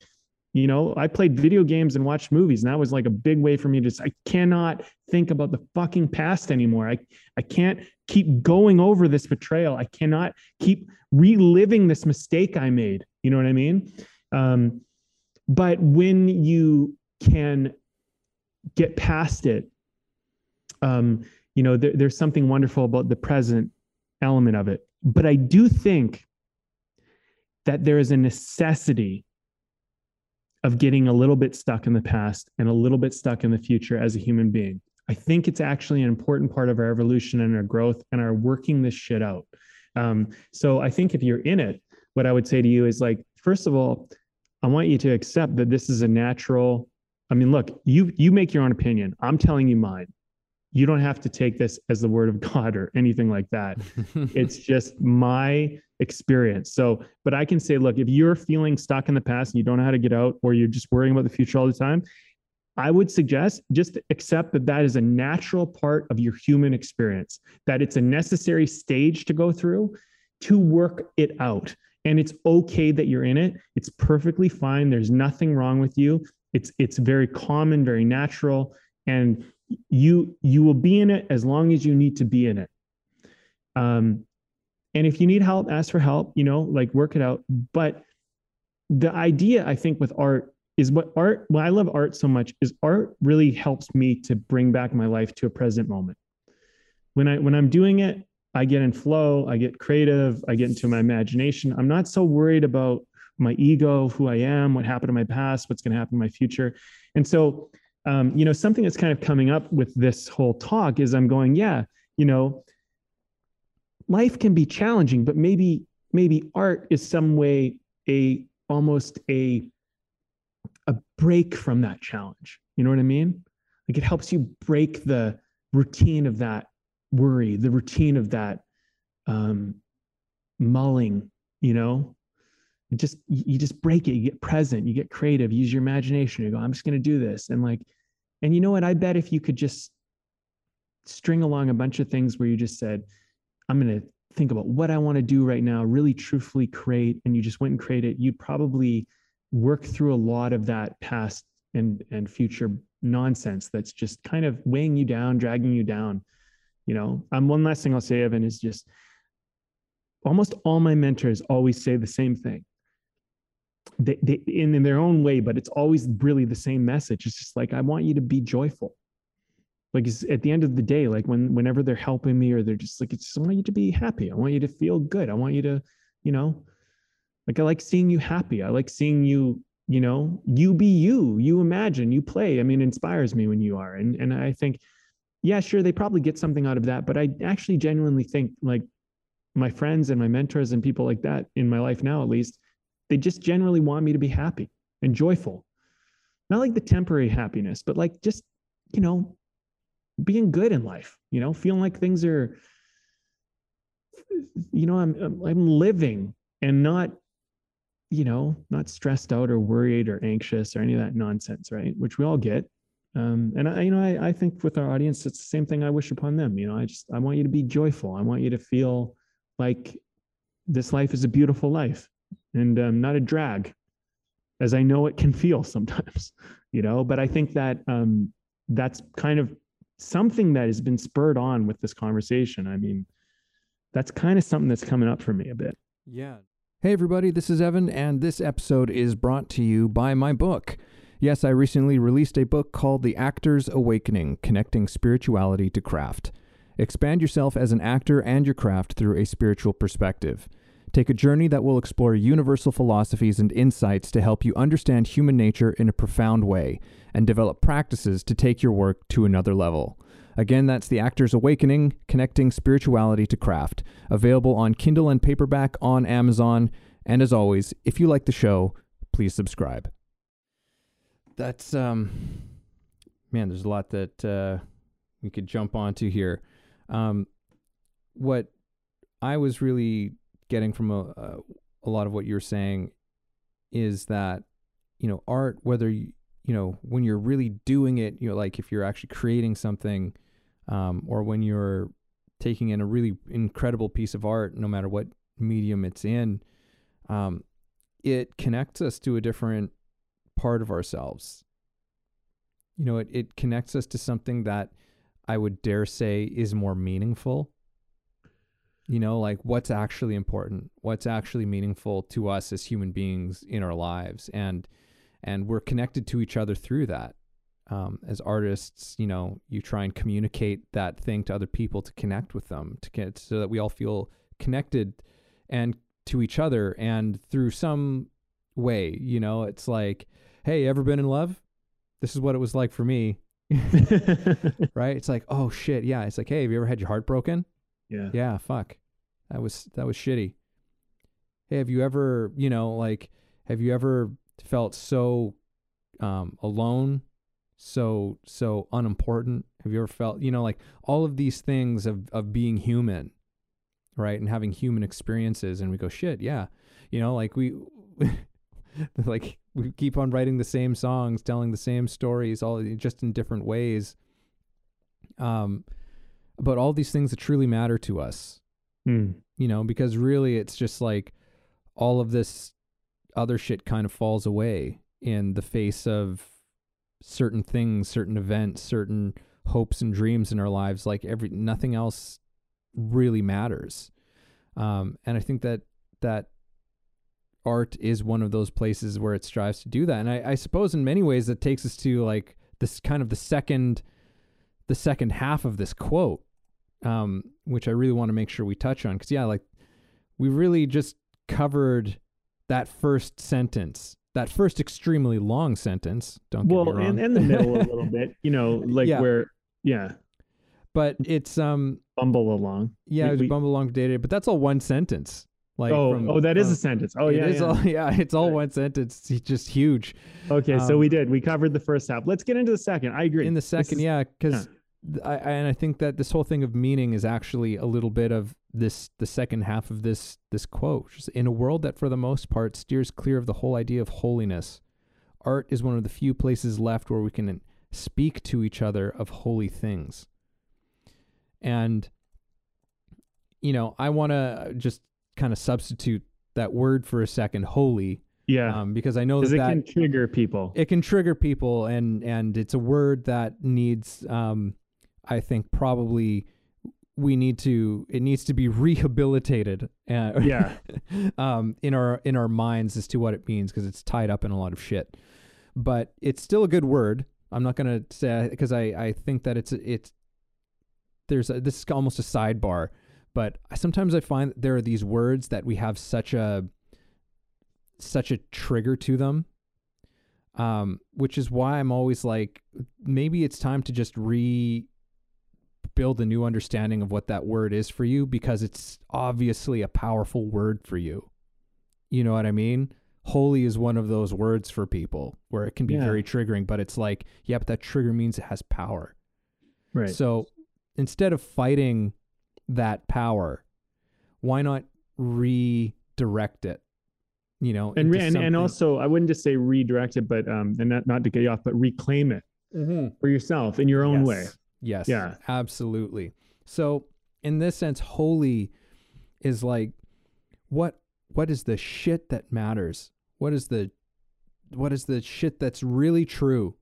you know, I played video games and watched movies, and that was like a big way for me to. I cannot think about the fucking past anymore. I I can't keep going over this betrayal. I cannot keep reliving this mistake I made. You know what I mean? Um, but when you can get past it um, you know there, there's something wonderful about the present element of it. But i do think that there is a necessity of getting a little bit stuck in the past and a little bit stuck in the future as a human being. I think it's actually an important part of our evolution and our growth and our working this shit out. Um, so i think if you're in it what i would say to you is like first of all i want you to accept that this is a natural I mean, look, you you make your own opinion. I'm telling you mine. You don't have to take this as the word of <laughs> God or anything like that. <laughs> it's just my experience. So, but I can say, look, if you're feeling stuck in the past and you don't know how to get out, or you're just worrying about the future all the time, I would suggest just accept that that is a natural part of your human experience, that it's a necessary stage to go through to work it out. And it's okay that you're in it. It's perfectly fine. There's nothing wrong with you it's it's very common very natural and you you will be in it as long as you need to be in it. Um and if you need help ask for help you know like work it out. But the idea i think with art is what art why i love art so much is art really helps me to bring back my life to a present moment. When i when i'm doing it i get in flow i get creative i get into my imagination. I'm not so worried about my ego, who I am, what happened in my past, what's going to happen in my future. And so, um, you know, something that's kind of coming up with this whole talk is I'm going, yeah, you know, life can be challenging, but maybe maybe art is some way a almost a a break from that challenge. You know what I mean? Like it helps you break the routine of that worry, the routine of that um, mulling. You know, it just you just break it. You get present. You get creative. Use your imagination. You go, I'm just going to do this, and like, and you know what? I bet if you could just string along a bunch of things where you just said, I'm going to think about what I want to do right now, really truthfully create, and you just went and created, you'd probably work through a lot of that past and and future nonsense that's just kind of weighing you down, dragging you down. You know, um, one last thing I'll say, Evan, is just almost all my mentors always say the same thing. They, they in, in their own way, but it's always really the same message. It's just like I want you to be joyful. Like at the end of the day like when whenever they're helping me or they're just like it's just, i want you to be happy. I want you to feel good. I want you to you know like i like seeing you happy. I like seeing you you know you be you you imagine you play. I mean inspires me when you are. And and i think yeah sure they probably get something out of that but i actually genuinely think like my friends and my mentors and people like that in my life now at least they just generally want me to be happy and joyful not like the temporary happiness but like just you know being good in life, you know, feeling like things are, you know, I'm I'm living and not, you know, not stressed out or worried or anxious or any of that nonsense, right? Which we all get. Um, and I, you know, I, I think with our audience, it's the same thing I wish upon them. You know, I just I want you to be joyful. I want you to feel like this life is a beautiful life and um, not a drag, as I know it can feel sometimes. <laughs> You know, but I think that um, that's kind of something that has been spurred on with this conversation. I mean, that's kind of something that's coming up for me a bit. Yeah. Hey, everybody, this is Evan, and this episode is brought to you by my book. Yes, I recently released a book called The Actor's Awakening Connecting Spirituality to Craft. Expand yourself as an actor and your craft through a spiritual perspective. Take a journey that will explore universal philosophies and insights to help you understand human nature in a profound way and develop practices to take your work to another level. Again, that's The Actor's Awakening Connecting Spirituality to Craft, available on Kindle and paperback on Amazon. And as always, if you like the show, please subscribe. That's, um, man, there's a lot that uh, we could jump onto here. Um, what I was really getting from a, a, a lot of what you're saying is that you know art whether you you know when you're really doing it you know like if you're actually creating something um, or when you're taking in a really incredible piece of art no matter what medium it's in um, it connects us to a different part of ourselves. You know it, it connects us to something that i would dare say is more meaningful you know like what's actually important what's actually meaningful to us as human beings in our lives. And and we're connected to each other through that. Um, as artists you know you try and communicate that thing to other people to connect with them to get so that we all feel connected and to each other and through some way you know? It's like hey ever been in love? This is what it was like for me. <laughs> <laughs> Right? It's like oh shit yeah. It's like hey have you ever had your heart broken yeah. Yeah, fuck. That was that was shitty. Hey, have you ever, you know, like have you ever felt so um alone, so so unimportant? Have you ever felt, you know, like all of these things of of being human, right? And having human experiences and we go, shit, yeah. You know, like we <laughs> like we keep on writing the same songs, telling the same stories, all just in different ways. Um, about all these things that truly matter to us. Mm. You know, because really it's just like all of this other shit kind of falls away in the face of certain things, certain events, certain hopes and dreams in our lives. Like every nothing else really matters. Um, and I think that that art is one of those places where it strives to do that. And I, I suppose in many ways that takes us to like this kind of the second the second half of this quote, um, which I really want to make sure we touch on. Because, yeah, like we really just covered that first sentence, that first extremely long sentence. Don't well, get me wrong. and, and the middle a little <laughs> bit, you know, like Yeah. where, yeah. but it's um Bumble along. yeah, We- it was we- bumble along dated, but that's all one sentence. Like oh, from- oh, that is a sentence. Oh yeah, yeah. all <laughs> yeah, it's all Right. one sentence. It's just huge. Okay, so um, we did. We covered the first half. Let's get into the second. I agree. In the second, is- yeah, because I, and I think that this whole thing of meaning is actually a little bit of this the second half of this this quote. Just, In a world that for the most part steers clear of the whole idea of holiness, art is one of the few places left where we can speak to each other of holy things. And you know, I want to just kind of substitute that word for a second, holy, Yeah, um, because I know that, it that can trigger people. it can trigger people and and it's a word that needs um i think probably we need to it needs to be rehabilitated uh, Yeah. <laughs> um in our in our minds as to what it means because it's tied up in a lot of shit but it's still a good word i'm not going to say because i i think that it's it's there's a, this is almost a sidebar but sometimes i find that there are these words that we have such a such a trigger to them um, which is why I'm always like, maybe it's time to just rebuild a new understanding of what that word is for you because it's obviously a powerful word for you. You know what I mean? Holy is one of those words for people where it can be Yeah. very triggering, but it's like, yeah, but that trigger means it has power. Right. So instead of fighting that power, why not redirect it? You know, and, and and also, I wouldn't just say redirect it, but um, and not not to get you off, but reclaim it for yourself in your own way. Yes. Yeah. Absolutely. So in this sense, holy is like what what is the shit that matters? What is the what is the shit that's really true?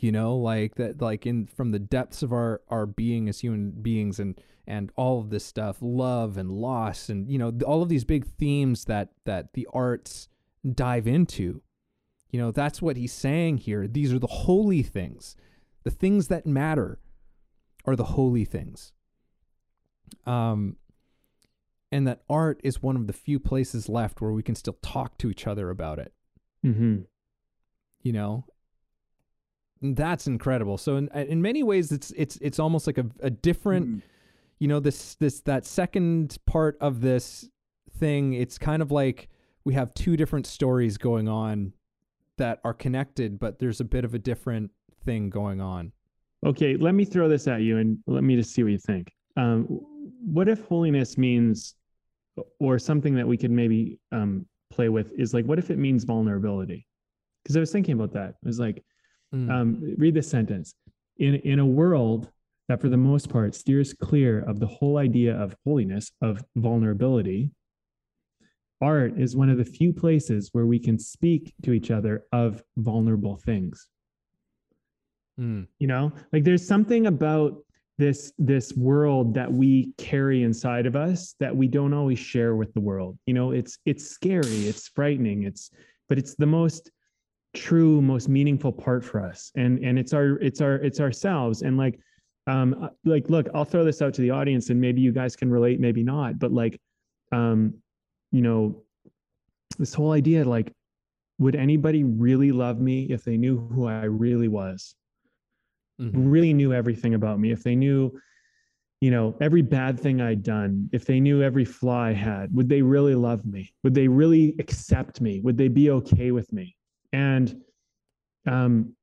You know, like that like in from the depths of our our being as human beings and and all of this stuff, love and loss and you know, all of these big themes that that the arts dive into. You know, that's what he's saying here. These are the holy things. The things that matter are the holy things. Um, and that art is one of the few places left where we can still talk to each other about it. Mm-hmm. You know, that's incredible. So in in many ways, it's it's it's almost like a a different, you know, this this that second part of this thing. It's kind of like we have two different stories going on that are connected, but there's a bit of a different thing going on. Okay, let me throw this at you and let me just see what you think. Um, what if holiness means, or something that we could maybe um, play with is like, what if it means vulnerability? Because I was thinking about that. It was like, Mm. um, read this sentence. In in a world that, for the most part, steers clear of the whole idea of holiness, of vulnerability, art is one of the few places where we can speak to each other of vulnerable things Mm. you know like there's something about this this world that we carry inside of us that we don't always share with the world. You know it's it's scary it's frightening it's but it's the most true most meaningful part for us. And and it's our it's our it's ourselves. And like um uh, like look i'll throw this out to the audience and maybe you guys can relate maybe not but like um you know this whole idea like would anybody really love me if they knew who i really was Mhm. really knew everything about me, if they knew, you know, every bad thing I'd done, if they knew every flaw I had, would they really love me? Would they really accept me? Would they be okay with me? And um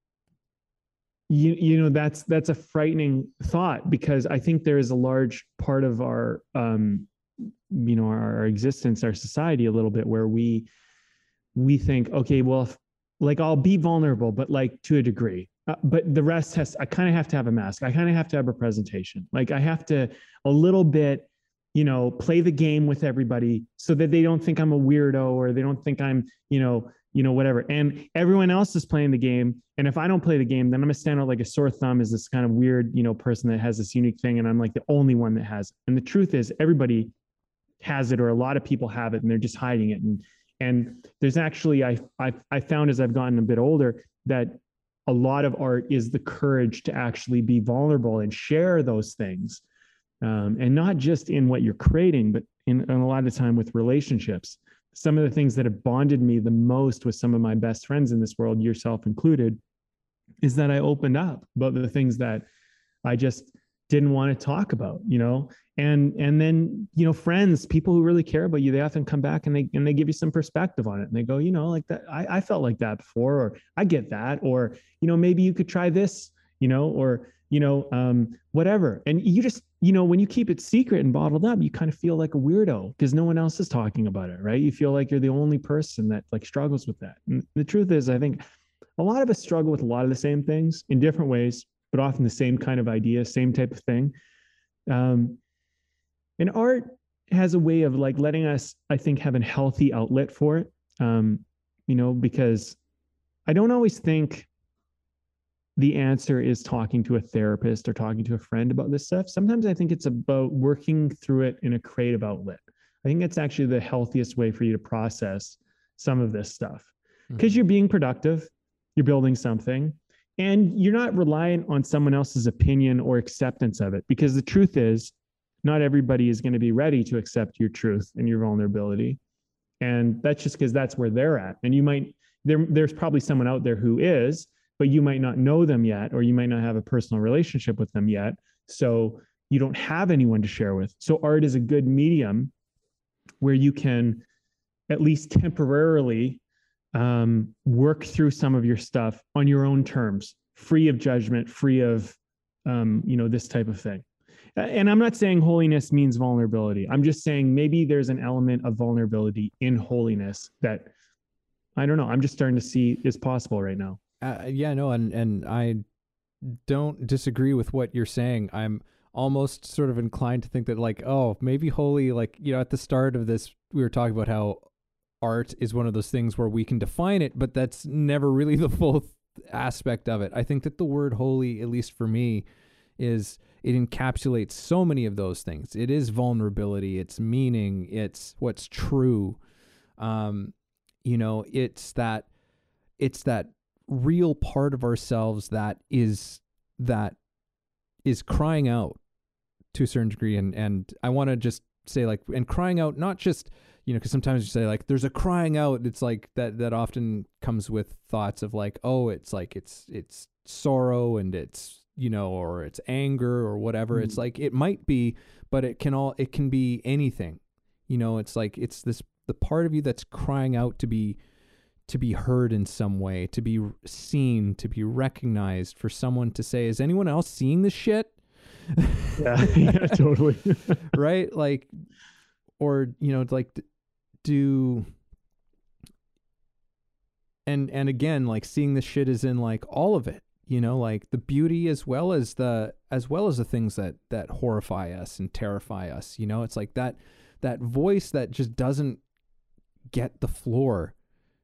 you you know that's that's a frightening thought because I think there is a large part of our um you know our, our existence, our society a little bit where we we think, okay, well, if, like I'll be vulnerable, but like to a degree. Uh, but the rest has I kind of have to have a mask. I kind of have to have a presentation. Like I have to a little bit, you know, play the game with everybody so that they don't think I'm a weirdo or they don't think I'm, you know, you know, whatever. And everyone else is playing the game. And if I don't play the game, then I'm gonna stand out like a sore thumb as this kind of weird, you know, person that has this unique thing. And I'm like the only one that has. It. And the truth is everybody has it or a lot of people have it and they're just hiding it. And and there's actually I I I found as I've gotten a bit older that a lot of art is the courage to actually be vulnerable and share those things um, and not just in what you're creating but in, in a lot of time with relationships. Some of the things that have bonded me the most with some of my best friends in this world yourself included is that i opened up about the things that i just didn't want to talk about, you know, and and then you know friends, people who really care about you, they often come back and they and they give you some perspective on it, and they go, you know, like that, I, I felt like that before, or I get that, or you know, maybe you could try this, you know, or you know, um, whatever. And you just, you know, when you keep it secret and bottled up, you kind of feel like a weirdo because no one else is talking about it, right? You feel like you're the only person that like struggles with that. And the truth is, I think a lot of us struggle with a lot of the same things in different ways, but often the same kind of idea, same type of thing. Um, and art has a way of like letting us, I think, have a healthy outlet for it. Um, you know, because I don't always think the answer is talking to a therapist or talking to a friend about this stuff. Sometimes I think it's about working through it in a creative outlet. I think that's actually the healthiest way for you to process some of this stuff because mm-hmm. you're being productive, you're building something, and you're not reliant on someone else's opinion or acceptance of it. Because the truth is, not everybody is going to be ready to accept your truth and your vulnerability. And that's just because that's where they're at. And you might, there, there's probably someone out there who is, but you might not know them yet, or you might not have a personal relationship with them yet. So you don't have anyone to share with. So art is a good medium where you can at least temporarily um, work through some of your stuff on your own terms, free of judgment, free of um, you know this type of thing. And I'm not saying holiness means vulnerability. I'm just saying maybe there's an element of vulnerability in holiness that I don't know. I'm just starting to see is possible right now. Uh, yeah, no, and and I don't disagree with what you're saying. I'm almost sort of inclined to think that like, oh, maybe holy, like you know, at the start of this, we were talking about how art is one of those things where we can define it, but that's never really <laughs> the full aspect of it. I think that the word holy, at least for me, is it encapsulates so many of those things. It is vulnerability, it's meaning, it's what's true. Um, you know, it's that it's that real part of ourselves that is that is crying out to a certain degree and and I want to just say like and crying out not just you know because sometimes you say like there's a crying out it's like that that often comes with thoughts of like oh it's like it's it's sorrow and it's you know or it's anger or whatever mm. it's like it might be but it can all it can be anything you know it's like it's this the part of you that's crying out to be to be heard in some way, to be seen, to be recognized, for someone to say, "Is anyone else seeing this shit?" yeah, <laughs> <laughs> yeah, totally. right, like, or you know, like, do and and again, like seeing this shit is in like all of it, you know, like the beauty as well as the as well as the things that that horrify us and terrify us. You know, it's like that that voice that just doesn't get the floor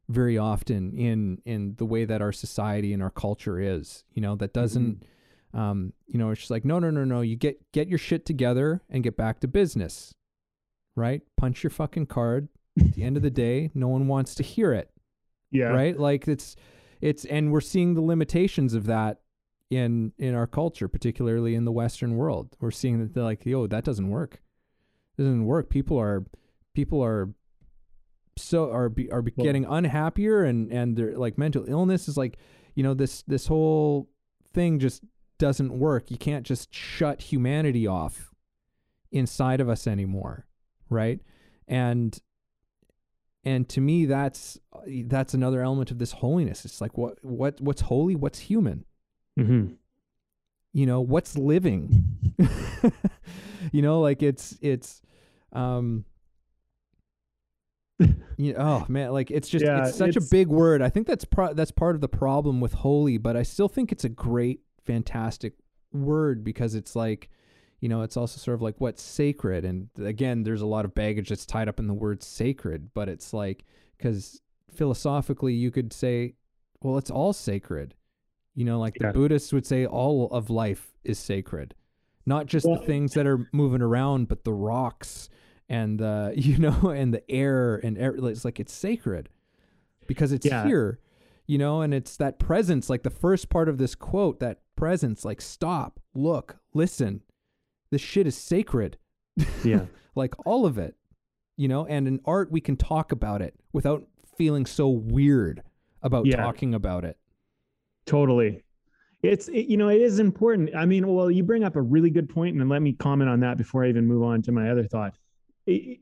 very often in in the way that our society and our culture is you know that doesn't mm-hmm. um you know it's just like no no no no you get get your shit together and get back to business right punch your fucking card at the end of the day no one wants to hear it yeah. right? Like it's it's and we're seeing the limitations of that in in our culture particularly in the western world. We're seeing that they're like yo that doesn't work. It doesn't work. People are people are so are be, are be well, getting unhappier and and they're like mental illness is like you know this this whole thing just doesn't work. You can't just shut humanity off inside of us anymore right? And and to me that's that's another element of this holiness it's like what what what's holy what's human mm-hmm. you know what's living <laughs> you know like it's it's um <laughs> you know, oh man, like it's just yeah, it's such it's, a big word. I think that's pro- that's part of the problem with holy, but I still think it's a great, fantastic word because it's like, you know, it's also sort of like what's sacred. And again, there's a lot of baggage that's tied up in the word sacred, but it's like because philosophically, you could say, well, it's all sacred. You know, like yeah. the Buddhists would say, all of life is sacred, not just well, the things that are moving around, but the rocks and the <laughs> you know and the air and air, it's like it's sacred because it's yeah. here you know and it's that presence like the first part of this quote that presence like stop look listen this shit is sacred. Yeah. <laughs> Like all of it you know and in art we can talk about it without feeling so weird about yeah. talking about it. Totally. It's it, you know it is important. I mean well you bring up a really good point and let me comment on that before i even move on to my other thought. It,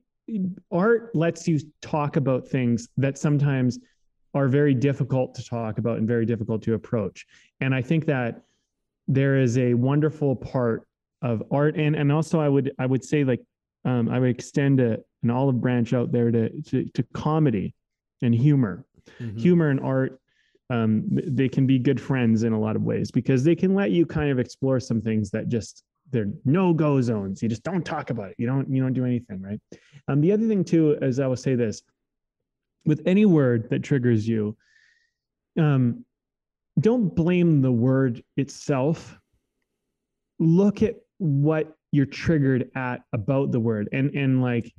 art lets you talk about things that sometimes are very difficult to talk about and very difficult to approach. And i think that there is a wonderful part of art and and also i would i would say like um, i would extend a, an olive branch out there to to, to comedy and humor mm-hmm. humor and art um, they can be good friends in a lot of ways because they can let you kind of explore some things that just they're no go zones. You just don't talk about it. You don't you don't do anything, right? Um, the other thing too is I will say this: with any word that triggers you, um, don't blame the word itself. Look at what you're triggered at about the word, and and like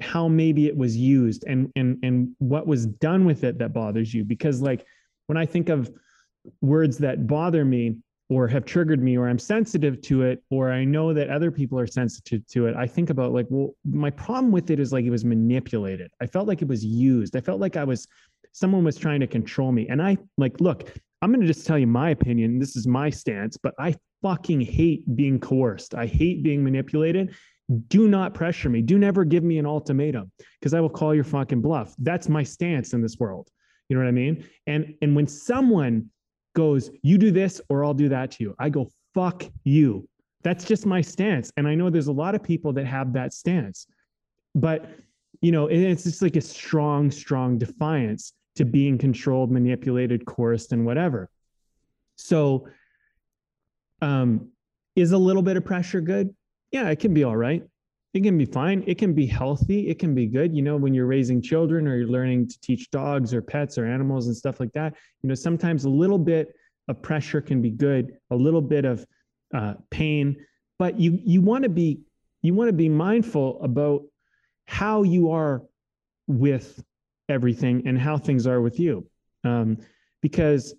how maybe it was used, and and and what was done with it that bothers you. Because like when I think of words that bother me or have triggered me or I'm sensitive to it or I know that other people are sensitive to it, I think about like, well, my problem with it is like it was manipulated. I felt like it was used. I felt like I was someone was trying to control me. And I like, look, I'm going to just tell you my opinion. This is my stance, but I fucking hate being coerced. I hate being manipulated. Do not pressure me. Do never give me an ultimatum because I will call your fucking bluff. That's my stance in this world. You know what I mean? And and when someone goes, you do this or I'll do that to you, I go, fuck you. That's just my stance. And I know there's a lot of people that have that stance. But you know, it's just like a strong, strong defiance to being controlled, manipulated, coerced, and whatever. So um, is a little bit of pressure good? Yeah, it can be all right it can be fine. It can be healthy. It can be good. You know, when you're raising children or you're learning to teach dogs or pets or animals and stuff like that, you know, sometimes a little bit of pressure can be good, a little bit of uh, pain, but you you want to be you want to be mindful about how you are with everything and how things are with you, um, because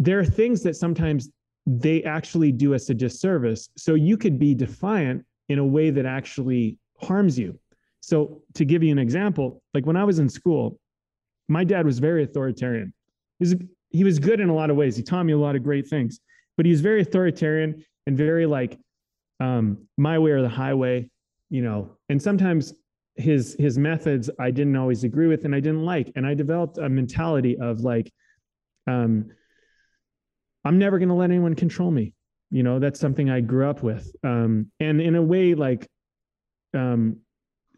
there are things that sometimes they actually do us a disservice. So you could be defiant in a way that actually harms you. So, to give you an example, like when I was in school, my dad was very authoritarian. He was, he was good in a lot of ways. He taught me a lot of great things, but he was very authoritarian and very like um, my way or the highway, you know. And sometimes his his methods I didn't always agree with and I didn't like. And I developed a mentality of like, um, I'm never going to let anyone control me. You know that's something i grew up with. Um, and in a way like um,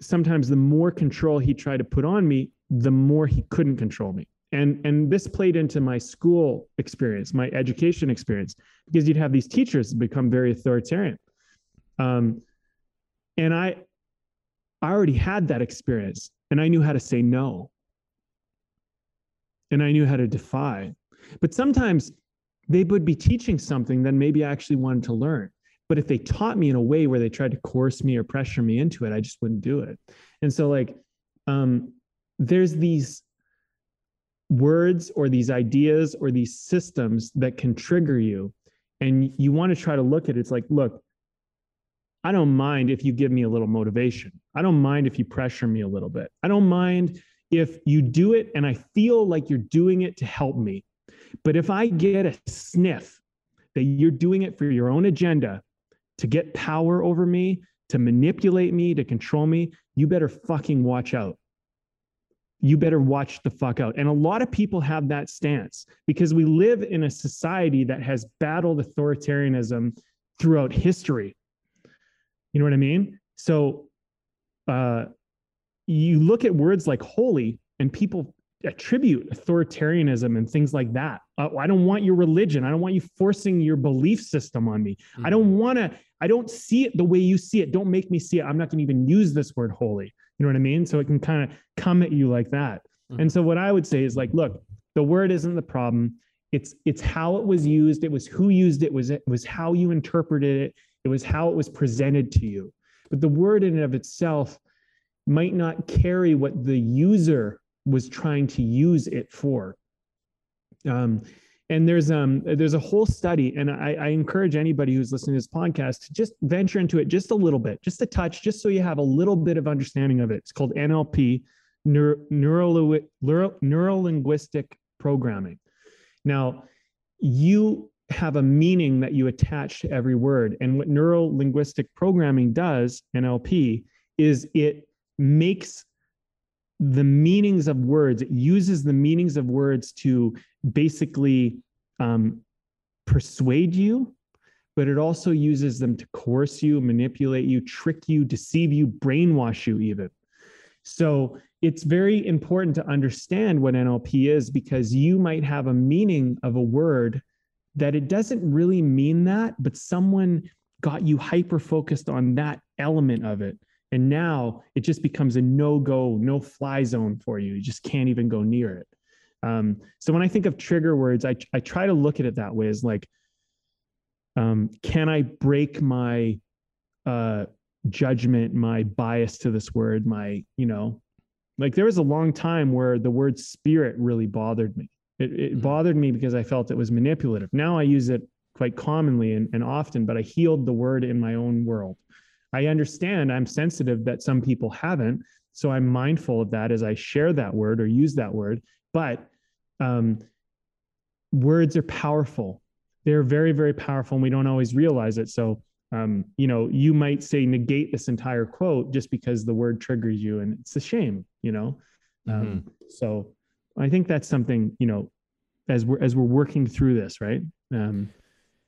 sometimes the more control he tried to put on me the more he couldn't control me. And and this played into my school experience my education experience because you'd have these teachers become very authoritarian. Um, and i i already had that experience and i knew how to say no. And i knew how to defy. But sometimes they would be teaching something that maybe I actually wanted to learn. But if they taught me in a way where they tried to coerce me or pressure me into it, I just wouldn't do it. And so, like, um, there's these words or these ideas or these systems that can trigger you. And you want to try to look at it. It's like, look, I don't mind if you give me a little motivation. I don't mind if you pressure me a little bit. I don't mind if you do it and I feel like you're doing it to help me. But if I get a sniff that you're doing it for your own agenda to get power over me, to manipulate me, to control me, you better fucking watch out. You better watch the fuck out. And a lot of people have that stance because we live in a society that has battled authoritarianism throughout history. You know what I mean? So uh, you look at words like holy, and people attribute authoritarianism and things like that. Uh, I don't want your religion. I don't want you forcing your belief system on me. Mm-hmm. I don't mm-hmm. want to, I don't see it the way you see it. Don't make me see it. I'm not going to even use this word holy. You know what I mean? So it can kind of come at you like that. Mm-hmm. And so what I would say is like, look, the word isn't the problem. It's it's how it was used. It was who used it. Was it was how you interpreted it. It was how it was presented to you. But the word in and of itself might not carry what the user was trying to use it for. Um, and there's um there's a whole study, and I, I encourage anybody who's listening to this podcast to just venture into it just a little bit, just a touch, just so you have a little bit of understanding of it. It's called NLP, neuro, neuro, neuro, linguistic programming. Now, you have a meaning that you attach to every word. And what neuro linguistic programming does, NLP, is it makes the meanings of words, it uses the meanings of words to basically um, persuade you, but it also uses them to coerce you, manipulate you, trick you, deceive you, brainwash you, even. So it's very important to understand what NLP is because you might have a meaning of a word that it doesn't really mean that, but someone got you hyper focused on that element of it. And now it just becomes a no go, no fly zone for you. You just can't even go near it. Um, so when I think of trigger words, I, I try to look at it that way as like, um, can I break my uh, judgment, my bias to this word, my, you know, like there was a long time where the word spirit really bothered me. It, it mm-hmm. bothered me because I felt it was manipulative. Now I use it quite commonly and, and often, but I healed the word in my own world. I understand I'm sensitive that some people haven't. So I'm mindful of that as I share that word or use that word. But um, words are powerful. They're very, very powerful, and we don't always realize it. So, um, you know, you might say negate this entire quote just because the word triggers you, and it's a shame, you know. Um, mm-hmm. So, I think that's something you know, as we're as we're working through this, right? Um,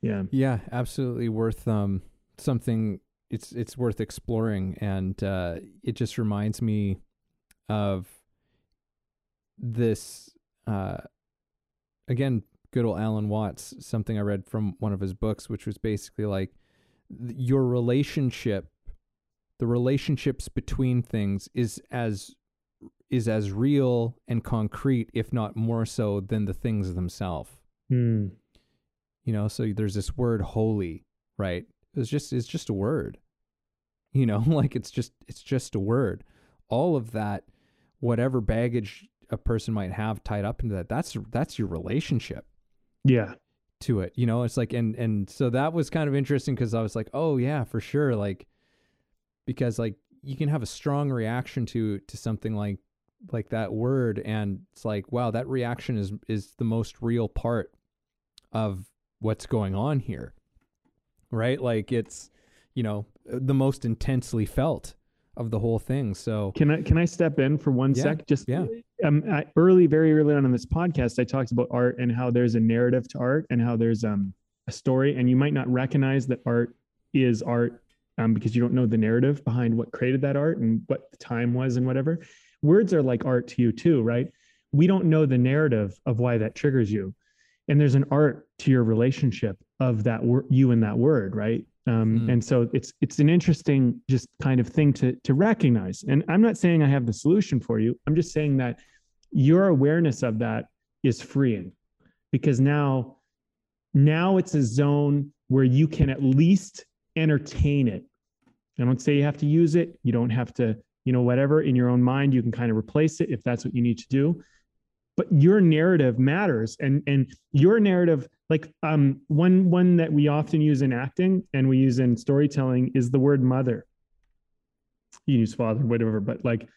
yeah, yeah, absolutely worth um, something. It's it's worth exploring, and uh, it just reminds me of this uh, again, good old Alan Watts, something I read from one of his books, which was basically like your relationship, the relationships between things is as is as real and concrete, if not more so, than the things themselves. Mm. You know, so there's this word holy, right? It's just it's just a word. You know, <laughs> like it's just it's just a word. All of that, whatever baggage a person might have tied up into that that's that's your relationship yeah to it you know it's like and and so that was kind of interesting because i was like oh yeah for sure like because like you can have a strong reaction to to something like like that word and it's like wow that reaction is is the most real part of what's going on here right like it's you know the most intensely felt of the whole thing. So can I can I step in for one yeah, sec? Just yeah. Um, I, early, very early on in this podcast, I talked about art and how there's a narrative to art and how there's um a story, and you might not recognize that art is art um because you don't know the narrative behind what created that art and what the time was and whatever. Words are like art to you too, right? We don't know the narrative of why that triggers you, and there's an art to your relationship of that word, you and that word, right? Um, mm. And so it's it's an interesting just kind of thing to to recognize. And I'm not saying I have the solution for you. I'm just saying that your awareness of that is freeing because now now it's a zone where you can at least entertain it. I don't say you have to use it. You don't have to, you know, whatever in your own mind, you can kind of replace it if that's what you need to do but your narrative matters. And and your narrative like um one one that we often use in acting and we use in storytelling is the word mother. You use father whatever but like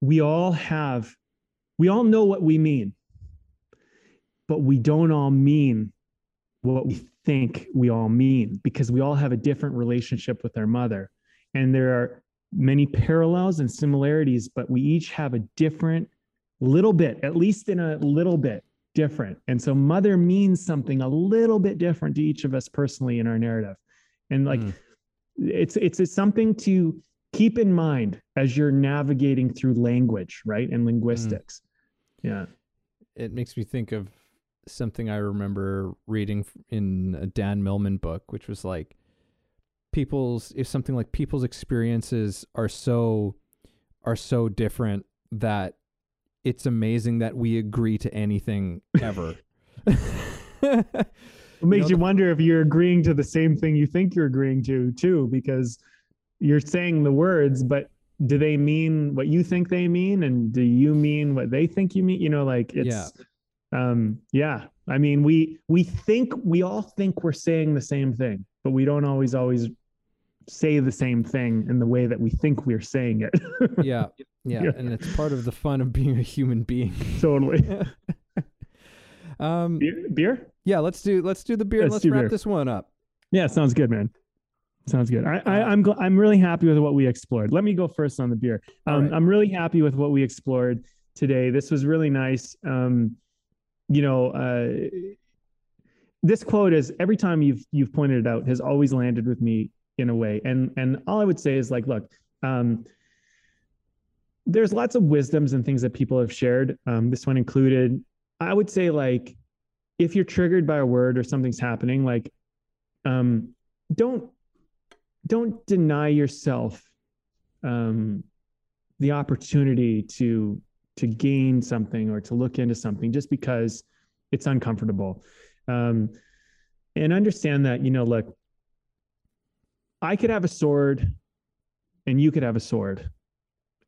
we all have we all know what we mean but we don't all mean what we think we all mean because we all have a different relationship with our mother. And there are many parallels and similarities but we each have a different little bit, at least in a little bit different. And so mother means something a little bit different to each of us personally in our narrative. And like mm. it's, it's it's something to keep in mind as you're navigating through language, right? And linguistics. Mm. Yeah. It makes me think of something I remember reading in a Dan Millman book, which was like people's if something like people's experiences are so are so different that it's amazing that we agree to anything ever. <laughs> <laughs> it makes you, know, you wonder if you're agreeing to the same thing you think you're agreeing to too, because you're saying the words, but do they mean what you think they mean, and do you mean what they think you mean? You know, like it's, yeah. um, yeah. I mean, we we think we all think we're saying the same thing, but we don't always always say the same thing in the way that we think we're saying it. <laughs> yeah. Yeah. Yeah. And it's part of the fun of being a human being. <laughs> Totally. <laughs> um beer? beer? Yeah, let's do let's do the beer. Let's Let's, wrap beer. this one up. Yeah, sounds good, man. Sounds good. I, I I'm gl- I'm really happy with what we explored. Let me go first on the beer. Um, right. I'm really happy with what we explored today. This was really nice. Um, you know, uh, this quote is every time you've you've pointed it out has always landed with me in a way. And and all I would say is like, look, um, there's lots of wisdoms and things that people have shared. Um, this one included. I would say like, if you're triggered by a word or something's happening, like, um, don't don't deny yourself um, the opportunity to to gain something or to look into something just because it's uncomfortable um, and understand that you know look i could have a sword and you could have a sword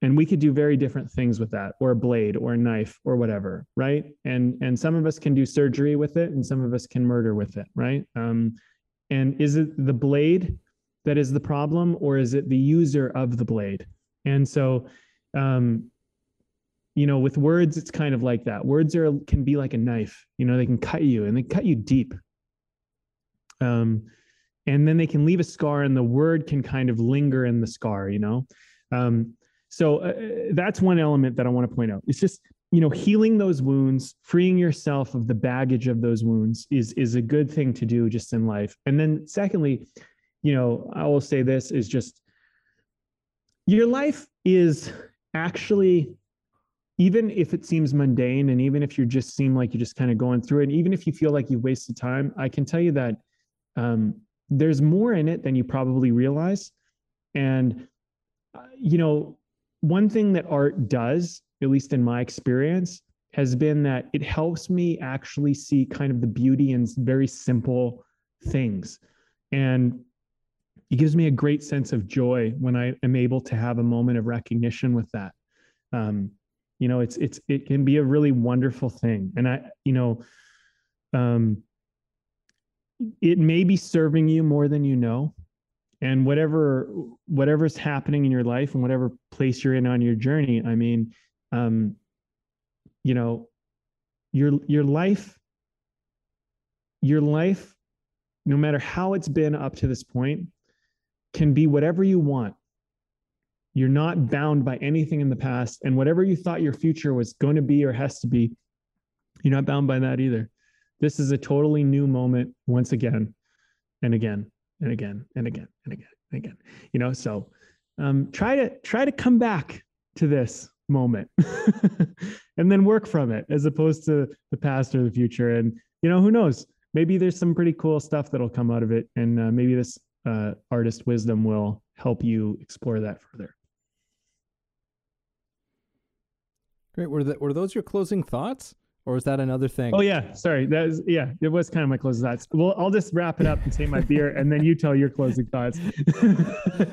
and we could do very different things with that or a blade or a knife or whatever right? And and some of us can do surgery with it and some of us can murder with it right? Um, and is it the blade that is the problem or is it the user of the blade? And so um you know with words it's kind of like that. Words are can be like a knife you know they can cut you and they cut you deep. Um and then they can leave a scar and the word can kind of linger in the scar you know? Um so uh, that's one element that i want to point out. It's just you know healing those wounds freeing yourself of the baggage of those wounds is is a good thing to do just in life. And then secondly you know i will say this is just your life is actually even if it seems mundane and even if you just seem like you're just kind of going through it and even if you feel like you've wasted time i can tell you that um, there's more in it than you probably realize. And uh, you know one thing that art does at least in my experience has been that it helps me actually see kind of the beauty in very simple things and it gives me a great sense of joy when I am able to have a moment of recognition with that. Um, you know, it's it's it can be a really wonderful thing, and I, you know, um, it may be serving you more than you know, and whatever whatever's happening in your life and whatever place you're in on your journey. I mean, um, you know, your your life, your life, no matter how it's been up to this point can be whatever you want. You're not bound by anything in the past. And whatever you thought your future was going to be or has to be, you're not bound by that either. This is a totally new moment once again and again and again and again and again and again. You know, so um, try to try to come back to this moment <laughs> and then work from it as opposed to the past or the future. And you know, who knows? Maybe there's some pretty cool stuff that'll come out of it. And uh, maybe this uh, artist wisdom will help you explore that further. Great. Were were those your closing thoughts, or is that another thing? Oh yeah, sorry. That is yeah, it was kind of my closing thoughts. Well, I'll just wrap it up and say my beer, and then you tell your closing thoughts. <laughs>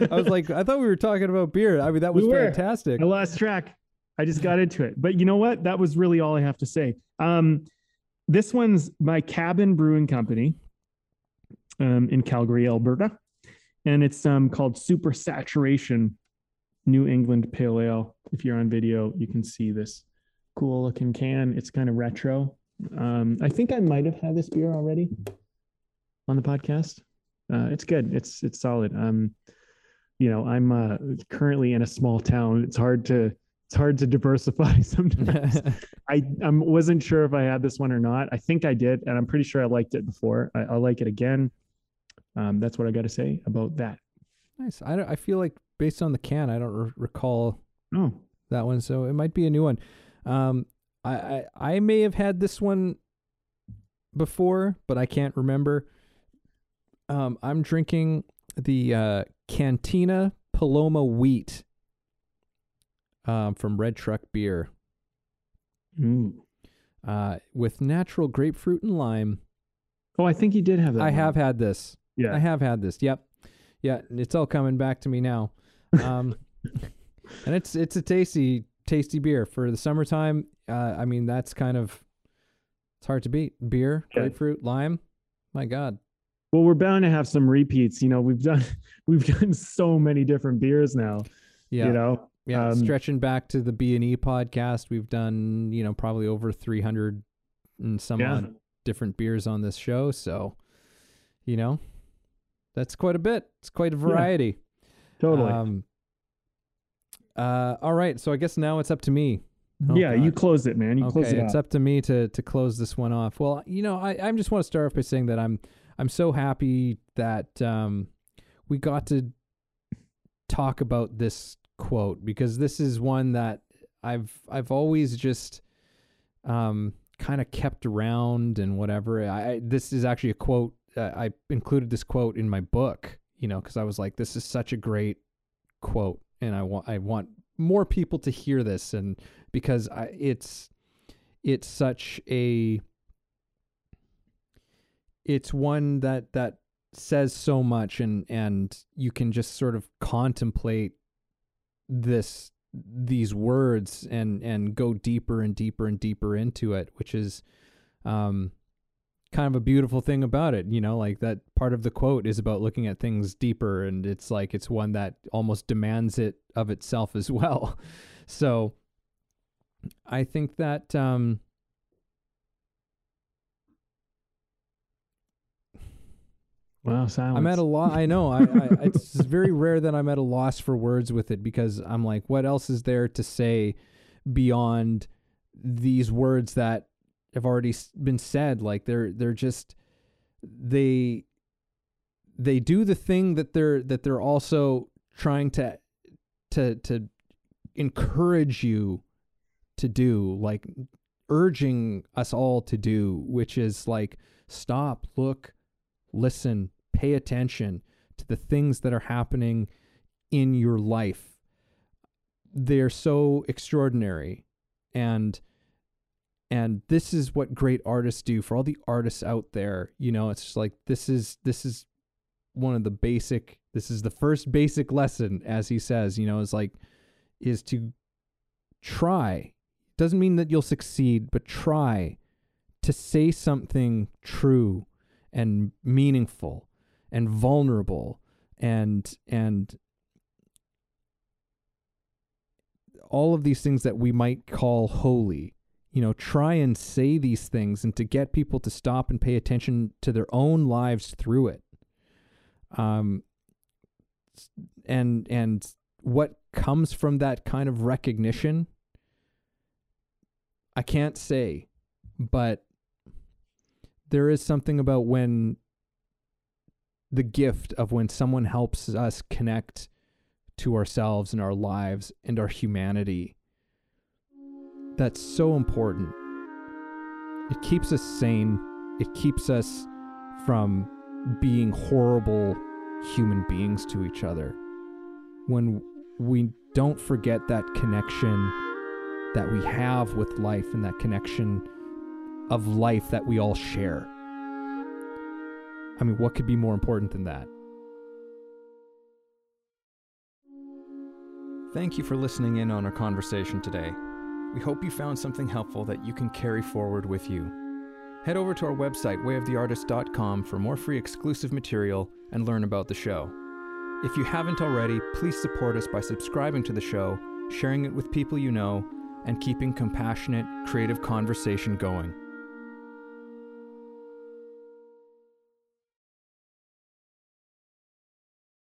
I was like, I thought we were talking about beer. I mean, that was We fantastic. I lost track. I just got into it. But you know what? That was really all I have to say. Um, this one's by Cabin Brewing Company um, in Calgary, Alberta. And it's um, called Super Saturation New England Pale Ale. If you're on video, you can see this cool looking can. It's kind of retro. Um, I think I might have had this beer already on the podcast. Uh, it's good. It's it's solid. Um, you know, I'm uh, currently in a small town. It's hard to it's hard to diversify <laughs> sometimes. <laughs> I I wasn't sure if I had this one or not. I think I did, and I'm pretty sure I liked it before. I, I'll like it again. Um, that's what I got to say about that. nice. I don't, I feel like based on the can, I don't re- recall Oh, that one, so it might be a new one. Um, I, I I may have had this one before, but I can't remember. Um, I'm drinking the uh, Cantina Paloma Wheat um, from Red Truck Beer Ooh. uh, with natural grapefruit and lime. oh, I think you did have that. I one. have had this. Yeah. I have had this. Yep. Yeah, it's all coming back to me now. Um, <laughs> and it's it's a tasty tasty beer for the summertime. Uh, I mean, that's kind of it's hard to beat. Beer, Yeah. grapefruit, lime. My God. Well, we're bound to have some repeats. You know, we've done <laughs> we've done so many different beers now. Yeah. You know, yeah. um, Stretching back to the B and E podcast, we've done you know probably over three hundred and some Yeah. odd different beers on this show, so you know, that's quite a bit. It's quite a variety. Totally. Um, uh, all right, so I guess now it's up to me. Oh, yeah, you God. close it, man. You okay, close it it's out. up to me to to close this one off. Well, you know, I I just want to start off by saying that I'm I'm so happy that um we got to talk about this quote because this is one that I've I've always just um kind of kept around and whatever. I, I this is actually a quote. Uh, I included this quote in my book, you know, because I was like, this is such a great quote, and I want I want more people to hear this, and because I, it's it's such a it's one that that says so much and and you can just sort of contemplate this these words and and go deeper and deeper and deeper into it which is um kind of a beautiful thing about it you know like that part of the quote is about looking at things deeper and it's like it's one that almost demands it of itself as <laughs> well so i think that um wow, silence. I'm at a loss. I know. I, I it's <laughs> very rare that I'm at a loss for words with it because I'm like, what else is there to say beyond these words that have already been said? Like they're they're just they they do the thing that they're that they're also trying to to to encourage you to do like urging us all to do which is like stop look listen, pay attention to the things that are happening in your life. They're so extraordinary. And and this is what great artists do for all the artists out there. You know, it's just like this is this is one of the basic this is the first basic lesson as he says, you know, is like is to try. Doesn't mean that you'll succeed, but try to say something true and meaningful and vulnerable and and all of these things that we might call holy you know try and say these things and to get people to stop and pay attention to their own lives through it. Um and and what comes from that kind of recognition i can't say but there is something about when the gift of when someone helps us connect to ourselves and our lives and our humanity that's so important it keeps us sane it keeps us from being horrible human beings to each other when we don't forget that connection that we have with life and that connection of life that we all share. I mean, what could be more important than that? Thank you for listening in on our conversation today. We hope you found something helpful that you can carry forward with you. Head over to our website, wayoftheartist.com, for more free exclusive material and learn about the show. If you haven't already, please support us by subscribing to the show, sharing it with people you know, and keeping compassionate, creative conversation going.